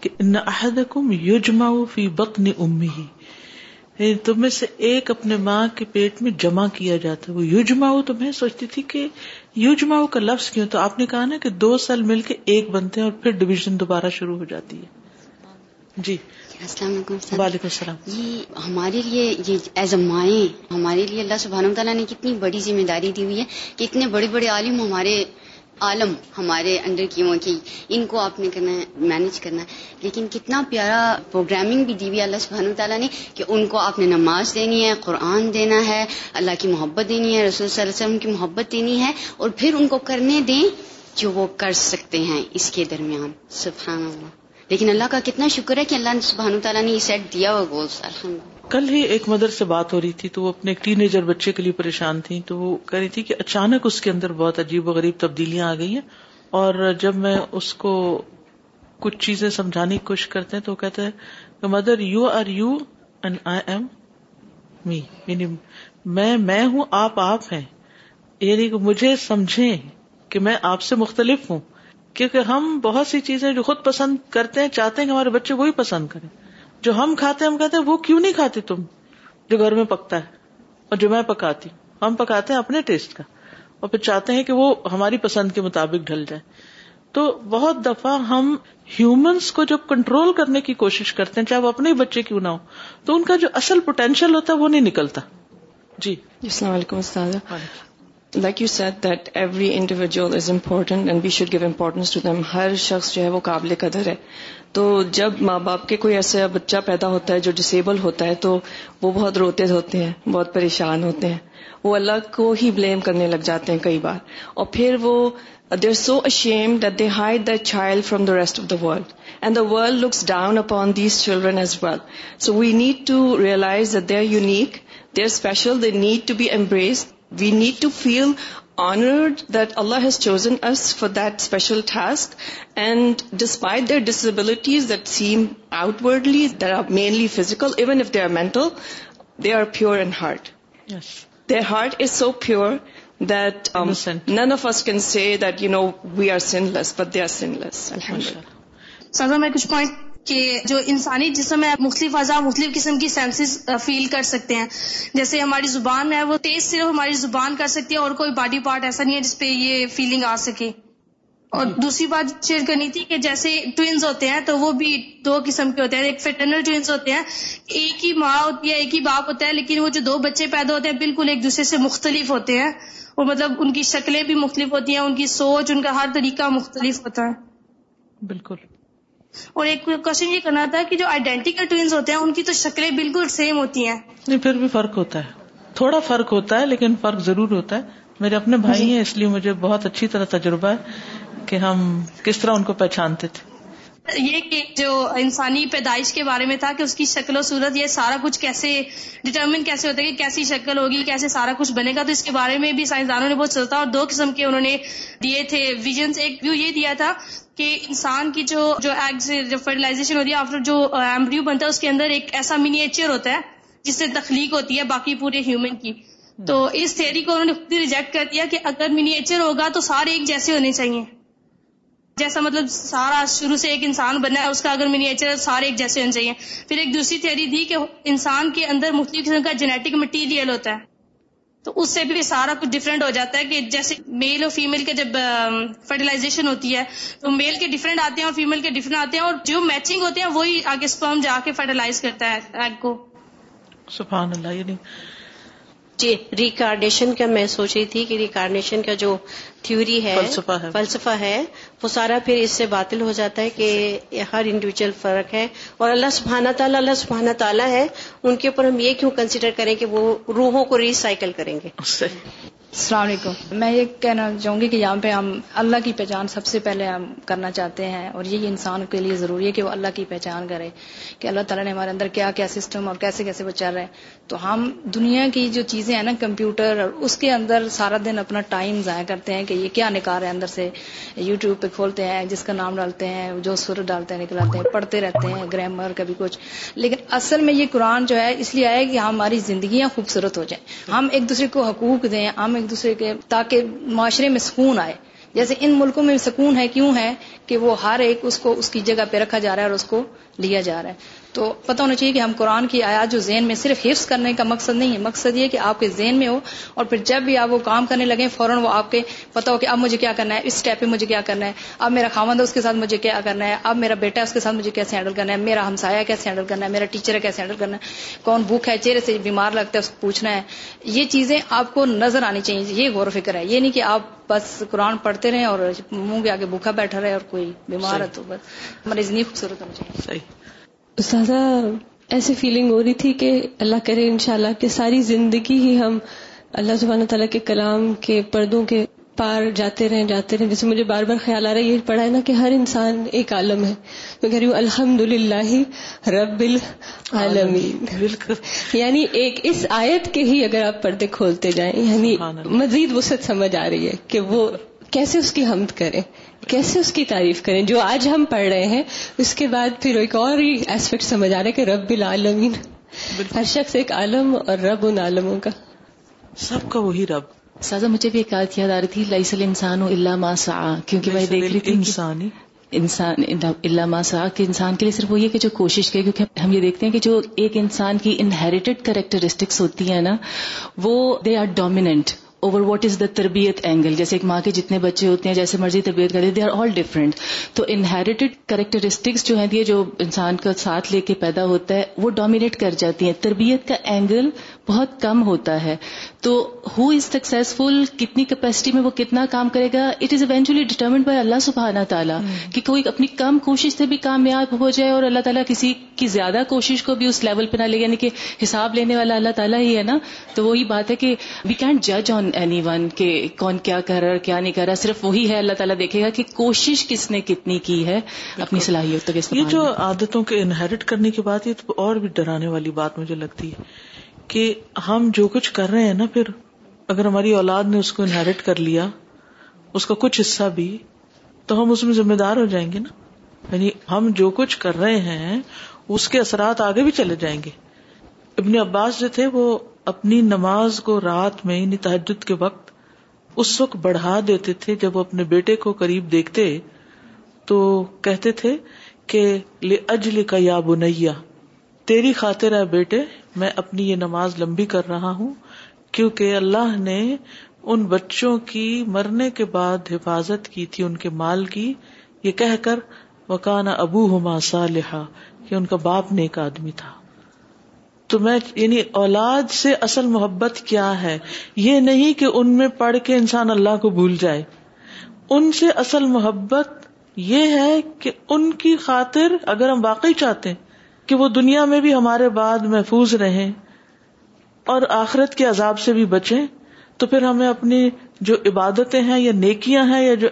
کہ نہ فی یعنی میں سے ایک اپنے ماں کے پیٹ میں جمع کیا جاتا ہے وہ یوجماؤ تو میں سوچتی تھی کہ یوجماؤ کا لفظ کیوں تو آپ نے کہا نا کہ دو سال مل کے ایک بنتے ہیں اور پھر ڈویژن دوبارہ شروع ہو جاتی ہے جی السلام علیکم وعلیکم السلام جی، ہمارے لیے یہ ایز اے مائیں ہمارے لیے اللہ سبحانہ تعالیٰ نے کتنی بڑی ذمہ داری دی ہوئی ہے کہ اتنے بڑے بڑے عالم ہمارے عالم ہمارے انڈر کیوں کی ان کو آپ نے کرنا ہے مینج کرنا ہے لیکن کتنا پیارا پروگرامنگ بھی دی ہوئی اللہ سبحان تعالیٰ نے کہ ان کو آپ نے نماز دینی ہے قرآن دینا ہے اللہ کی محبت دینی ہے رسول صلی اللہ علیہ وسلم کی محبت دینی ہے اور پھر ان کو کرنے دیں جو وہ کر سکتے ہیں اس کے درمیان سبحان اللہ لیکن اللہ کا کتنا شکر ہے کہ اللہ سبحان تعالیٰ نے یہ سیٹ دیا ہوا گول الحمد کل ہی ایک مدر سے بات ہو رہی تھی تو وہ اپنے ٹین ایجر بچے کے لیے پریشان تھی تو وہ کہہ رہی تھی کہ اچانک اس کے اندر بہت عجیب و غریب تبدیلیاں آ گئی ہیں اور جب میں اس کو کچھ چیزیں سمجھانے کی کوشش کرتے ہیں تو وہ کہتے ہیں mother you are you and I am me یعنی میں میں ہوں آپ آپ ہیں یعنی کہ مجھے سمجھیں کہ میں آپ سے مختلف ہوں کیونکہ ہم بہت سی چیزیں جو خود پسند کرتے ہیں چاہتے ہیں کہ ہمارے بچے وہی پسند کریں جو ہم کھاتے ہم کہتے ہیں وہ کیوں نہیں کھاتے تم جو گھر میں پکتا ہے اور جو میں پکاتی ہم پکاتے ہیں اپنے ٹیسٹ کا اور پھر چاہتے ہیں کہ وہ ہماری پسند کے مطابق ڈھل جائے تو بہت دفعہ ہم ہیومنس کو جب کنٹرول کرنے کی کوشش کرتے ہیں چاہے وہ اپنے بچے کیوں نہ ہو تو ان کا جو اصل پوٹینشیل ہوتا ہے وہ نہیں نکلتا جی, جی، السلام علیکم استاد like you said that every individual is important and we should give importance ہر شخص جو ہے وہ قابل قدر ہے تو جب ماں باپ کے کوئی ایسا بچہ پیدا ہوتا ہے جو ڈسیبل ہوتا ہے تو وہ بہت روتے ہوتے ہیں بہت پریشان ہوتے ہیں وہ اللہ کو ہی بلیم کرنے لگ جاتے ہیں کئی بار اور پھر وہ they are so ashamed that they hide the child from the rest of the world and the world looks down upon these children as well so we need to realize that they are unique they are special they need to be embrace we need to feel honoured that Allah has chosen us for that special task and despite their disabilities that seem outwardly there are mainly physical even if they are mental they are pure and heart their heart is so pure that none of us can see that you know we are sinless but they are sin sinless میں کچھ point کہ جو انسانی جسم ہے مختلف اعضاء مختلف قسم کی سینسز فیل کر سکتے ہیں جیسے ہماری زبان ہے وہ تیز صرف ہماری زبان کر سکتی ہے اور کوئی باڈی پارٹ ایسا نہیں ہے جس پہ یہ فیلنگ آ سکے اور دوسری بات شیئر کرنی تھی کہ جیسے ٹوئنز ہوتے ہیں تو وہ بھی دو قسم کے ہوتے ہیں ایک فیٹرنل ٹوئنز ہوتے ہیں ایک ہی ماں ہوتی ہے ایک ہی باپ ہوتا ہے لیکن وہ جو دو بچے پیدا ہوتے ہیں بالکل ایک دوسرے سے مختلف ہوتے ہیں وہ مطلب ان کی شکلیں بھی مختلف ہوتی ہیں ان کی سوچ ان کا ہر طریقہ مختلف ہوتا ہے بالکل اور ایک کوشچن یہ کرنا تھا کہ جو آئیڈینٹیکل ہوتے ہیں ان کی تو شکلیں بالکل سیم ہوتی ہیں نہیں پھر بھی فرق ہوتا ہے تھوڑا فرق ہوتا ہے لیکن فرق ضرور ہوتا ہے میرے اپنے بھائی ہیں اس لیے مجھے بہت اچھی طرح تجربہ ہے کہ ہم کس طرح ان کو پہچانتے تھے یہ کہ جو انسانی پیدائش کے بارے میں تھا کہ اس کی شکل و صورت یہ سارا کچھ کیسے ڈٹرمن کیسے ہوتا ہے کہ کیسی شکل ہوگی کیسے سارا کچھ بنے گا تو اس کے بارے میں بھی سائنسدانوں نے بہت سوچا اور دو قسم کے انہوں نے دیے تھے ویژنس ایک ویو یہ دیا تھا کہ انسان کی جو جو جو فرٹیلائزیشن ہوتی ہے آفٹر جو ایمبریو بنتا ہے اس کے اندر ایک ایسا مینیچر ہوتا ہے جس سے تخلیق ہوتی ہے باقی پورے ہیومن کی تو اس تھیری کو انہوں نے خود ہی ریجیکٹ کر دیا کہ اگر مینیچر ہوگا تو سارے ایک جیسے ہونے چاہیے جیسا مطلب سارا شروع سے ایک انسان بنا ہے اس کا اگر مینیچر سارے ایک جیسے ہونے چاہیے پھر ایک دوسری تھیری تھی کہ انسان کے اندر مختلف قسم کا جینیٹک مٹیریل ہوتا ہے تو اس سے بھی سارا کچھ ڈفرینٹ ہو جاتا ہے کہ جیسے میل اور فیمل کے جب فرٹیلائزیشن ہوتی ہے تو میل کے ڈفرینٹ آتے ہیں اور فیمل کے ڈفرینٹ آتے ہیں اور جو میچنگ ہوتے ہیں وہی آگے اسپرم جا کے فرٹیلائز کرتا ہے ایگ کو سبحان اللہ یعنی جی ریکارڈیشن کا میں سوچ رہی تھی کہ ریکارڈیشن کا جو تھیوری ہے فلسفہ ہے وہ سارا پھر اس سے باطل ہو جاتا ہے کہ ہر انڈیویجل فرق ہے اور اللہ سبحانہ تعالیٰ اللہ سبحانہ تعالیٰ ہے ان کے اوپر ہم یہ کیوں کنسیڈر کریں کہ وہ روحوں کو ریسائکل کریں گے السلام علیکم میں یہ کہنا چاہوں گی کہ یہاں پہ ہم اللہ کی پہچان سب سے پہلے ہم کرنا چاہتے ہیں اور یہی انسان کے لیے ضروری ہے کہ وہ اللہ کی پہچان کرے کہ اللہ تعالیٰ نے ہمارے اندر کیا کیا سسٹم اور کیسے کیسے وہ چل رہے ہیں تو ہم دنیا کی جو چیزیں ہیں نا کمپیوٹر اور اس کے اندر سارا دن اپنا ٹائم ضائع کرتے ہیں کہ یہ کیا نکال ہے اندر سے یوٹیوب پہ کھولتے ہیں جس کا نام ڈالتے ہیں جو سر ڈالتے ہیں نکلاتے ہیں پڑھتے رہتے ہیں گرامر کبھی کچھ لیکن اصل میں یہ قرآن جو ہے اس لیے آیا کہ ہماری زندگیاں خوبصورت ہو جائیں ہم ایک دوسرے کو حقوق دیں ہم ایک دوسرے کے تاکہ معاشرے میں سکون آئے جیسے ان ملکوں میں سکون ہے کیوں ہے کہ وہ ہر ایک اس کو اس کی جگہ پہ رکھا جا رہا ہے اور اس کو لیا جا رہا ہے تو پتہ ہونا چاہیے کہ ہم قرآن کی آیات جو ذہن میں صرف حفظ کرنے کا مقصد نہیں ہے مقصد یہ کہ آپ کے ذہن میں ہو اور پھر جب بھی آپ وہ کام کرنے لگیں فوراً وہ آپ کے پتہ ہو کہ اب مجھے کیا کرنا ہے اس ٹائپ پہ مجھے کیا کرنا ہے اب میرا ہے اس کے ساتھ مجھے کیا کرنا ہے اب میرا بیٹا اس کے ساتھ مجھے کیسے ہینڈل کرنا ہے میرا ہمسایا کیسے ہینڈل کرنا ہے میرا ٹیچر ہے کیسے ہینڈل کرنا ہے کون بھوک ہے چہرے سے بیمار لگتا ہے اس کو پوچھنا ہے یہ چیزیں آپ کو نظر آنی چاہیے یہ غور و فکر ہے یہ نہیں کہ آپ بس قرآن پڑھتے رہیں اور منہ کے آگے بھوکھا بیٹھا رہے اور کوئی بیمار ہے تو بس ہماری جتنی خوبصورت صحیح زیادہ ایسی فیلنگ ہو رہی تھی کہ اللہ کرے انشاءاللہ کہ ساری زندگی ہی ہم اللہ سبحانہ تعالیٰ کے کلام کے پردوں کے پار جاتے رہیں جاتے رہے جیسے مجھے بار بار خیال آ رہا ہے یہ پڑھا ہے نا کہ ہر انسان ایک عالم ہے کہہ رہی ہوں الحمد للہ رب العالمین بالکل یعنی ایک اس آیت کے ہی اگر آپ پردے کھولتے جائیں یعنی مزید وسعت سمجھ آ رہی ہے کہ وہ کیسے اس کی حمد کریں کیسے اس کی تعریف کریں جو آج ہم پڑھ رہے ہیں اس کے بعد پھر ایک اور ایسپیکٹ سمجھ آ رہا ہے کہ رب العالمین ہر شخص ایک عالم اور رب ان عالموں کا سب کا وہی رب سازا مجھے بھی ایک بات یاد آ رہی تھی سل انسان ما اللہ کیونکہ علامہ سا کہ انسان کے لیے صرف وہی ہے کہ جو کوشش کیونکہ ہم یہ دیکھتے ہیں کہ جو ایک انسان کی انہیریٹڈ کریکٹرسٹکس ہوتی ہیں نا وہ they are dominant over what is the تربیت اینگل جیسے ایک ماں کے جتنے بچے ہوتے ہیں جیسے مرضی تربیت کرتے ہیں دے آر آل ڈفرینٹ تو انہیریٹڈ کریکٹرسٹکس جو ہیں جو انسان کا ساتھ لے کے پیدا ہوتا ہے وہ ڈومینیٹ کر جاتی ہیں تربیت کا اینگل بہت کم ہوتا ہے تو ہو از سکسیزفل کتنی کیپیسٹی میں وہ کتنا کام کرے گا it is eventually determined by Allah سبحانہ تعالیٰ hmm. کہ کوئی اپنی کم کوشش سے بھی کامیاب ہو جائے اور اللہ تعالیٰ کسی کی زیادہ کوشش کو بھی اس لیول پہ نہ لے یعنی کہ حساب لینے والا اللہ تعالیٰ ہی ہے نا تو وہی بات ہے کہ وی کینٹ جج آن اینی ون کہ کون کیا کر رہا ہے کیا نہیں کر رہا صرف وہی ہے اللہ تعالیٰ دیکھے گا کہ کوشش کس نے کتنی کی ہے اپنی صلاحیت تک یہ جو عادتوں کے انہیرٹ کرنے کی بات یہ تو اور بھی ڈرانے والی بات مجھے لگتی ہے کہ ہم جو کچھ کر رہے ہیں نا پھر اگر ہماری اولاد نے اس کو انہیرٹ کر لیا اس کا کچھ حصہ بھی تو ہم اس میں ذمہ دار ہو جائیں گے نا یعنی ہم جو کچھ کر رہے ہیں اس کے اثرات آگے بھی چلے جائیں گے ابن عباس جو تھے وہ اپنی نماز کو رات میں یعنی تحجد کے وقت اس وقت بڑھا دیتے تھے جب وہ اپنے بیٹے کو قریب دیکھتے تو کہتے تھے کہ لے اجل کا یا بنیا تیری خاطر ہے بیٹے میں اپنی یہ نماز لمبی کر رہا ہوں کیونکہ اللہ نے ان بچوں کی مرنے کے بعد حفاظت کی تھی ان کے مال کی یہ کہہ کر وکانا ابو ہوما سا لہا کہ ان کا باپ نیک آدمی تھا تو میں یعنی اولاد سے اصل محبت کیا ہے یہ نہیں کہ ان میں پڑھ کے انسان اللہ کو بھول جائے ان سے اصل محبت یہ ہے کہ ان کی خاطر اگر ہم واقعی چاہتے کہ وہ دنیا میں بھی ہمارے بعد محفوظ رہیں اور آخرت کے عذاب سے بھی بچے تو پھر ہمیں اپنی جو عبادتیں ہیں یا نیکیاں ہیں یا جو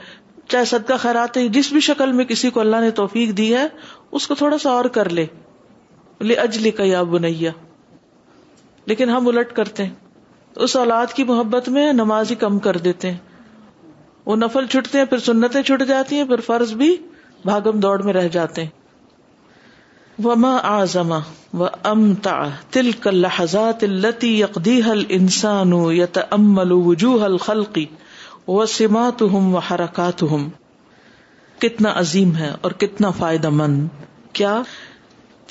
چاہے صدقہ خیرات ہے جس بھی شکل میں کسی کو اللہ نے توفیق دی ہے اس کو تھوڑا سا اور کر لے لے اجلی کا یا بنیا لیکن ہم الٹ کرتے ہیں اس اولاد کی محبت میں نمازی کم کر دیتے ہیں وہ نفل چھٹتے ہیں پھر سنتیں چھٹ جاتی ہیں پھر فرض بھی بھاگم دوڑ میں رہ جاتے ہیں وما آزما و تل کل تل التی یقدی حل انسان یت امل وجوہ خلقی و سما تم و حرکات ہم کتنا عظیم ہے اور کتنا فائدہ مند کیا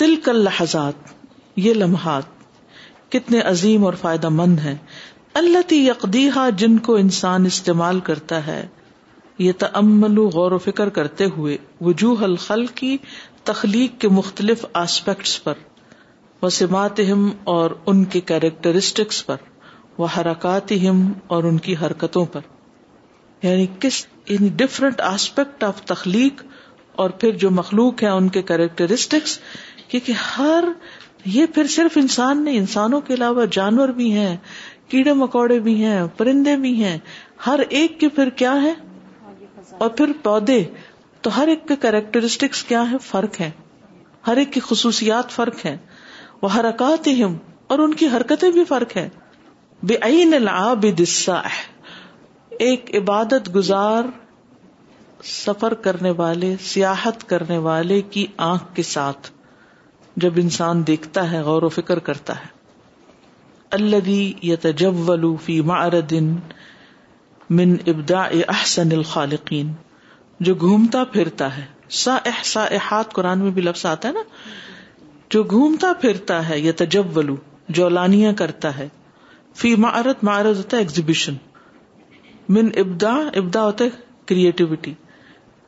تل کل حزات یہ لمحات کتنے عظیم اور فائدہ مند ہیں اللہ جن کو انسان استعمال کرتا ہے یہ تمل غور و فکر کرتے ہوئے وجوہ الخل کی تخلیق کے مختلف آسپیکٹس پر اور ان کے کیریکٹرسٹکس پر وہ حرکات اور ان کی حرکتوں پر یعنی کس ڈفرنٹ آسپیکٹ آف تخلیق اور پھر جو مخلوق ہے ان کے کیریکٹرسٹکس کیونکہ ہر یہ پھر صرف انسان نہیں انسانوں کے علاوہ جانور بھی ہیں کیڑے مکوڑے بھی ہیں پرندے بھی ہیں ہر ایک کے پھر کیا ہے اور پھر پودے تو ہر ایک کے کیریکٹرسٹکس کیا ہے فرق ہے ہر ایک کی خصوصیات فرق ہے وہ حرکات ہم اور ان کی حرکتیں بھی فرق ہے بے عین نے ایک عبادت گزار سفر کرنے والے سیاحت کرنے والے کی آنکھ کے ساتھ جب انسان دیکھتا ہے غور و فکر کرتا ہے اللہ یا تجبل فی مرد من ابدا احسن الخالقین جو گھومتا پھرتا ہے سا احسا احاط قرآن میں بھی لفظ آتا ہے نا جو گھومتا پھرتا ہے یہ تجبلو جو کرتا ہے فی مارت معرض ہوتا ہے ایگزیبیشن من ابدا ابدا ہوتا ہے کریٹیوٹی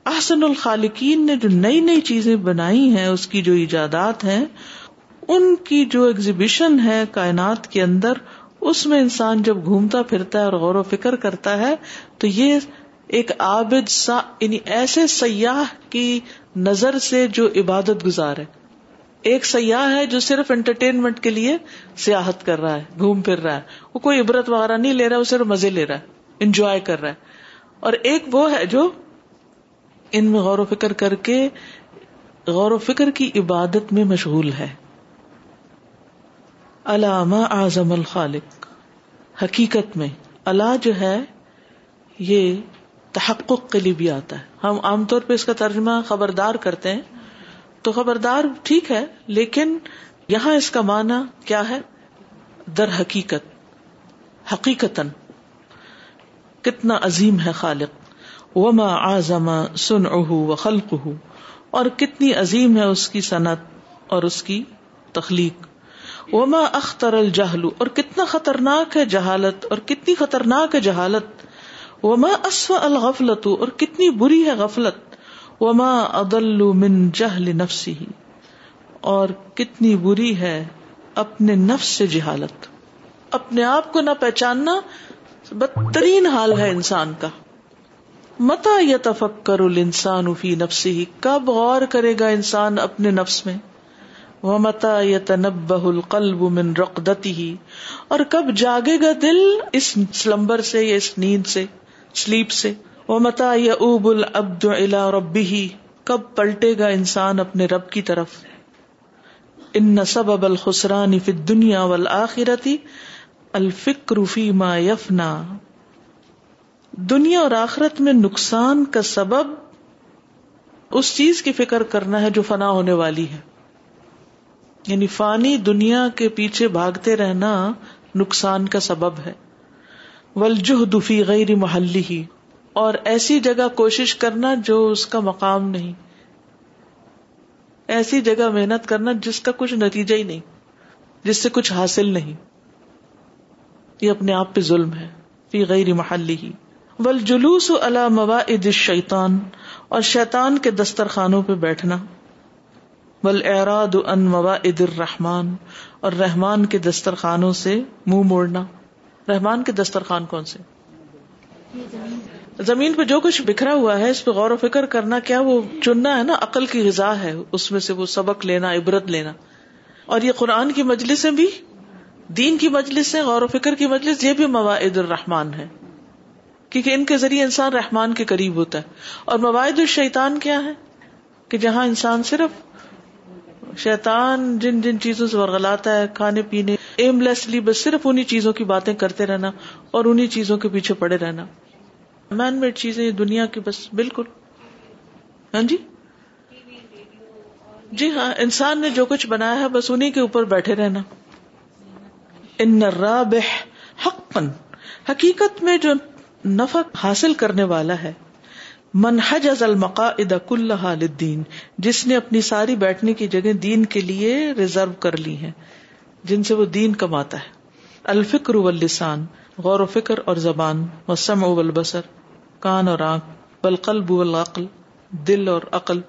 احسن الخالقین نے جو نئی نئی چیزیں بنائی ہیں اس کی جو ایجادات ہیں ان کی جو ایگزیبیشن ہے کائنات کے اندر اس میں انسان جب گھومتا پھرتا ہے اور غور و فکر کرتا ہے تو یہ ایک عابد سا یعنی ایسے سیاح کی نظر سے جو عبادت گزار ہے ایک سیاح ہے جو صرف انٹرٹینمنٹ کے لیے سیاحت کر رہا ہے گھوم پھر رہا ہے وہ کوئی عبرت وغیرہ نہیں لے رہا ہے وہ صرف مزے لے رہا ہے انجوائے کر رہا ہے اور ایک وہ ہے جو ان میں غور و فکر کر کے غور و فکر کی عبادت میں مشغول ہے علامہ اعظم الخالق حقیقت میں اللہ جو ہے یہ تحقق کے لیے بھی آتا ہے ہم عام طور پہ اس کا ترجمہ خبردار کرتے ہیں تو خبردار ٹھیک ہے لیکن یہاں اس کا معنی کیا ہے در حقیقت حقیقت کتنا عظیم ہے خالق وما آزما سن و خلق ہوں اور کتنی عظیم ہے اس کی صنعت اور اس کی تخلیق وما اختر الجہل اور کتنا خطرناک ہے جہالت اور کتنی خطرناک ہے جہالت وما اسو الغفلت اور کتنی بری ہے غفلت وما ادل من جہل نفسی اور کتنی بری ہے اپنے نفس سے جہالت اپنے آپ کو نہ پہچاننا بدترین حال ہے انسان کا متا تفکر انسان افی نفسی ہی کب غور کرے گا انسان اپنے نفس میں وہ متا القلب من رقدتی ہی اور کب جاگے گا دل اس سلمبر سے یا اس نیند سے سلیپ سے وہ متا یا اوب العبد الا ربی ہی کب پلٹے گا انسان اپنے رب کی طرف ان نصب اب فی فت دنیا والآخرتی الفکر فی ما یفنا دنیا اور آخرت میں نقصان کا سبب اس چیز کی فکر کرنا ہے جو فنا ہونے والی ہے یعنی فانی دنیا کے پیچھے بھاگتے رہنا نقصان کا سبب ہے ولجہ دفی غیر محلی ہی اور ایسی جگہ کوشش کرنا جو اس کا مقام نہیں ایسی جگہ محنت کرنا جس کا کچھ نتیجہ ہی نہیں جس سے کچھ حاصل نہیں یہ اپنے آپ پہ ظلم ہے پی غیر محلی ہی ول جلوس اللہ موا ادر شیتان اور شیتان کے دسترخانوں پہ بیٹھنا ول اراد ان موا اد الرحمان اور رحمان کے دسترخانوں سے منہ مو موڑنا رحمان کے دسترخوان کون سے زمین پہ جو کچھ بکھرا ہوا ہے اس پہ غور و فکر کرنا کیا وہ چننا ہے نا عقل کی غذا ہے اس میں سے وہ سبق لینا عبرت لینا اور یہ قرآن کی مجلس بھی دین کی مجلس غور و فکر کی مجلس یہ بھی مواعد الرحمان ہے کیونکہ ان کے ذریعے انسان رحمان کے قریب ہوتا ہے اور مواعد الشیطان کیا ہے کہ جہاں انسان صرف شیطان جن جن چیزوں سے ورغلاتا ہے کھانے پینے ایم لیسلی بس صرف چیزوں کی باتیں کرتے رہنا اور چیزوں کے پیچھے پڑے رہنا مین میڈ چیزیں دنیا کی بس بالکل ہاں جی جی ہاں انسان نے جو کچھ بنایا ہے بس انہیں کے اوپر بیٹھے رہنا ان حقن حقیقت میں جو نفع حاصل کرنے والا ہے منحج از المقاق کل علین جس نے اپنی ساری بیٹھنے کی جگہ دین کے لیے ریزرو کر لی ہے جن سے وہ دین کماتا ہے الفکر واللسان غور و فکر اور زبان وسم والبصر بسر کان اور آنکھ بل والعقل دل اور عقل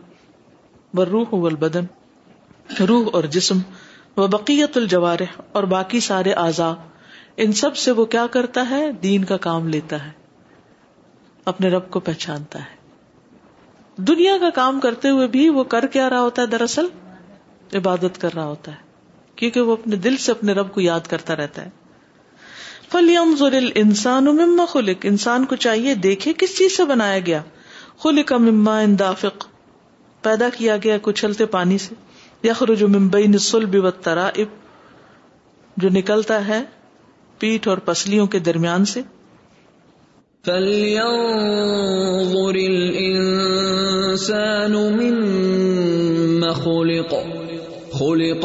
والبدن روح اور جسم و بقیت الجوار اور باقی سارے اعضا ان سب سے وہ کیا کرتا ہے دین کا کام لیتا ہے اپنے رب کو پہچانتا ہے دنیا کا کام کرتے ہوئے بھی وہ کر کے آ رہا ہوتا ہے دراصل عبادت کر رہا ہوتا ہے کیونکہ وہ اپنے دل سے اپنے رب کو یاد کرتا رہتا ہے انسان مما انسان کو چاہیے دیکھے کس چیز سے بنایا گیا خلک مما اندافق پیدا کیا گیا کچلتے پانی سے یخر جو ممبئی جو نکلتا ہے پیٹ اور پسلیوں کے درمیان سے فَلْيَنظُرِ الْإِنسَانُ مِمَّ خُلِقَ خُلِقَ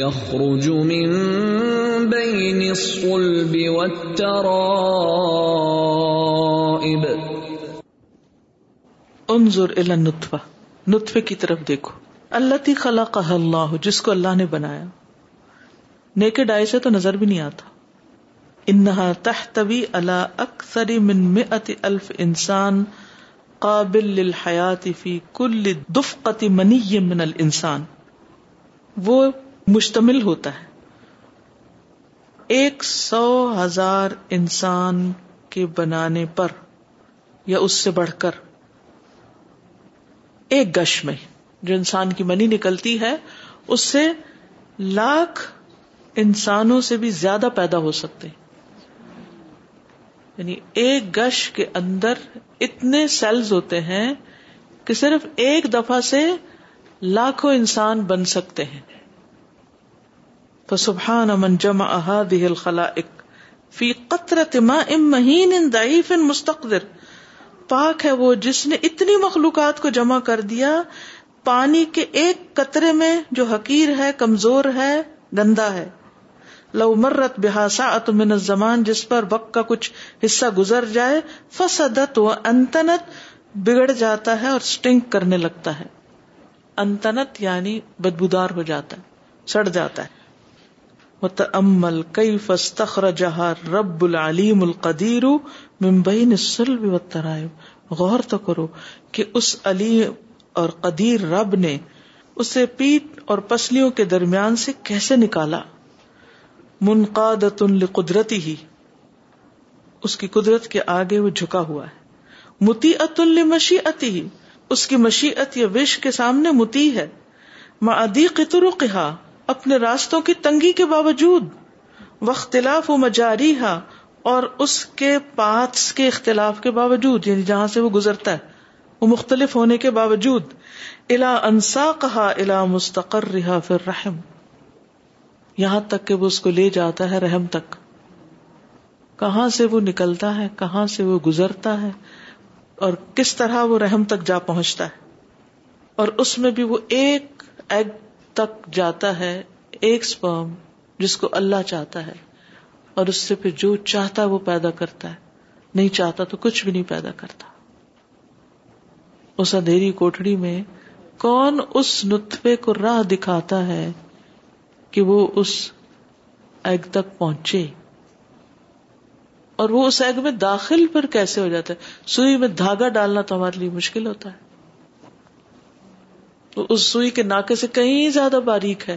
يَخْرُجُ مِن بَيْنِ الصُّلْبِ انظر الى رتو نطفے کی طرف دیکھو اللہ تلا کا اللہ جس کو اللہ نے بنایا نیکے ڈائی سے تو نظر بھی نہیں آتا انہا تحتوی الا اکثر من مئت الف انسان قابل للحیات فی کل دفقت منی من الانسان وہ مشتمل ہوتا ہے ایک سو ہزار انسان کے بنانے پر یا اس سے بڑھ کر ایک گش میں جو انسان کی منی نکلتی ہے اس سے لاکھ انسانوں سے بھی زیادہ پیدا ہو سکتے یعنی ایک گش کے اندر اتنے سیلز ہوتے ہیں کہ صرف ایک دفعہ سے لاکھوں انسان بن سکتے ہیں تو سبحان امن جم احادی دل خلا فی قطر تما ام مہین ان دائف ان مستقدر پاک ہے وہ جس نے اتنی مخلوقات کو جمع کر دیا پانی کے ایک قطرے میں جو حقیر ہے کمزور ہے گندا ہے لو مرت بحاثا من الزمان جس پر وقت کا کچھ حصہ گزر جائے فسدت و انتنت بگڑ جاتا ہے اور سٹنک کرنے لگتا ہے انتنت یعنی بدبودار ہو جاتا ہے سڑ جاتا ہے متعمل کئی فستخر جہاں رب العلیم القدیر ممبئی نسل و ترائب غور تو کرو کہ اس علیم اور قدیر رب نے اسے پیٹ اور پسلیوں کے درمیان سے کیسے نکالا منقاد قدرتی اس کی قدرت کے آگے وہ جھکا ہوا ہے متی ات المشی اس کی یا وش کے سامنے متی ہے معدی قطر اپنے راستوں کی تنگی کے باوجود وختلاف و مجاری ہا اور اس کے پاتس کے اختلاف کے باوجود یعنی جہاں سے وہ گزرتا ہے وہ مختلف ہونے کے باوجود الا انسا کہا الا مستقر رہا رحم یہاں تک کہ وہ اس کو لے جاتا ہے رحم تک کہاں سے وہ نکلتا ہے کہاں سے وہ گزرتا ہے اور کس طرح وہ رحم تک جا پہنچتا ہے اور اس میں بھی وہ ایک ایگ تک جاتا ہے ایک سپرم جس کو اللہ چاہتا ہے اور اس سے پھر جو چاہتا ہے وہ پیدا کرتا ہے نہیں چاہتا تو کچھ بھی نہیں پیدا کرتا اس اندھیری کوٹڑی میں کون اس نتفے کو راہ دکھاتا ہے کہ وہ اس ایگ تک پہنچے اور وہ اس ایگ میں داخل پر کیسے ہو جاتا ہے سوئی میں دھاگا ڈالنا تو ہمارے لیے مشکل ہوتا ہے تو اس سوئی کے ناکے سے کہیں زیادہ باریک ہے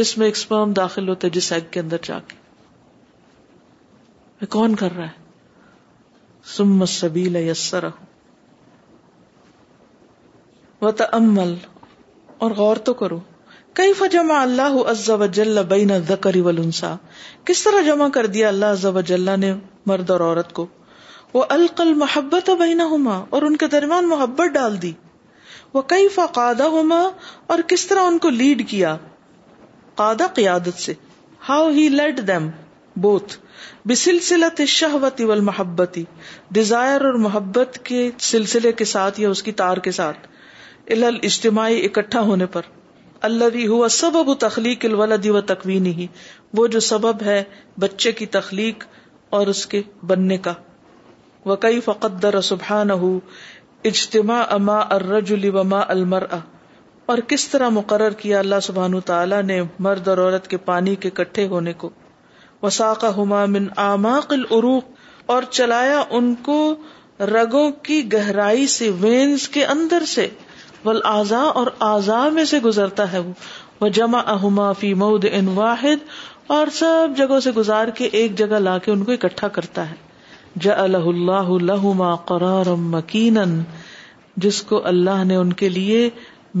جس میں ایک داخل داخل ہے جس ایگ کے اندر جا کے کون کر رہا ہے سم سبیل یسر و تمل اور غور تو کرو کئی فجما اللہ بین الذکر والانسا کس طرح جمع کر دیا اللہ نے مرد اور عورت کو وہ القل محبت اور ان کے درمیان محبت ڈال دی وہ کئی ہوما اور کس طرح ان کو لیڈ کیا قادہ قیادت سے how he let them both بسلسلت شہوتی شہوت محبت ڈیزائر اور محبت کے سلسلے کے ساتھ یا اس کی تار کے ساتھ اجتماعی اکٹھا ہونے پر اللہی ہوا سبب و تخلیق الولد و تکوی نہیں وہ جو سبب ہے بچے کی تخلیق اور اس کے بننے کا ہو اجتماع اما المر اور کس طرح مقرر کیا اللہ سبحان تعالیٰ نے مرد اور عورت کے پانی کے کٹھے ہونے کو وساقہ ہما من عماق العروق اور چلایا ان کو رگوں کی گہرائی سے وینس کے اندر سے اور آزا میں سے گزرتا ہے وہ وہ جمع فی مود ان واحد اور سب جگہوں سے گزار کے ایک جگہ لا کے ان کو اکٹھا کرتا ہے جا الح اللہ قرار جس کو اللہ نے ان کے لیے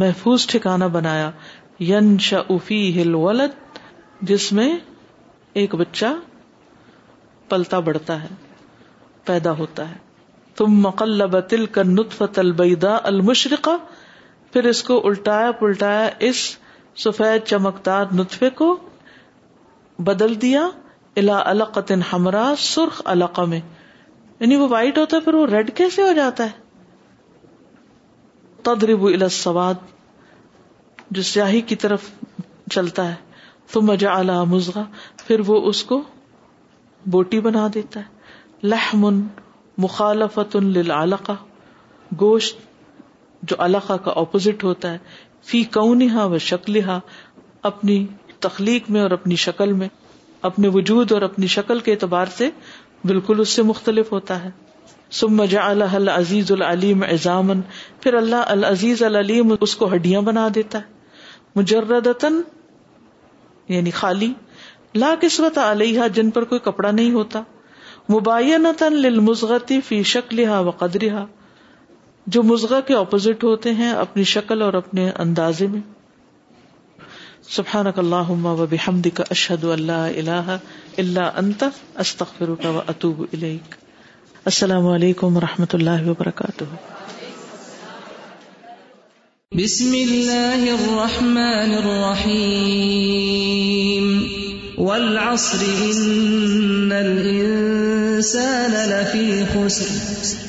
محفوظ ٹھکانا بنایا ین شفی ہل جس میں ایک بچہ پلتا بڑھتا ہے پیدا ہوتا ہے تم مقلب تل کر نطف بیدا المشرقہ پھر اس کو الٹایا پلٹایا اس سفید چمکدار نطفے کو بدل دیا الا القتن ہمرا سرخ علاق میں یعنی وہ وائٹ ہوتا ہے پھر وہ ریڈ کیسے ہو جاتا ہے تدریب الا سواد جو سیاہی کی طرف چلتا ہے تو مجا مزغا پھر وہ اس کو بوٹی بنا دیتا ہے لہمن مخالفت للعلقہ گوشت جو الخا کا اپوزٹ ہوتا ہے فی کونہا شکل ہا اپنی تخلیق میں اور اپنی شکل میں اپنے وجود اور اپنی شکل کے اعتبار سے بالکل اس سے مختلف ہوتا ہے سم العزیز العلیم ایزامن پھر اللہ العزیز العلیم اس کو ہڈیاں بنا دیتا ہے مجردتن یعنی خالی لا قسمت علیحا جن پر کوئی کپڑا نہیں ہوتا مباینتن للمزغتی فی شکل ہا و قدرہ جو مزغہ کے اپوزٹ ہوتے ہیں اپنی شکل اور اپنے اندازے میں و و اللہ اللہ اللہ انت السلام علیکم وبرکاتہ بسم الرحمن الرحیم والعصر ان الانسان لفی خسر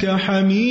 کہانی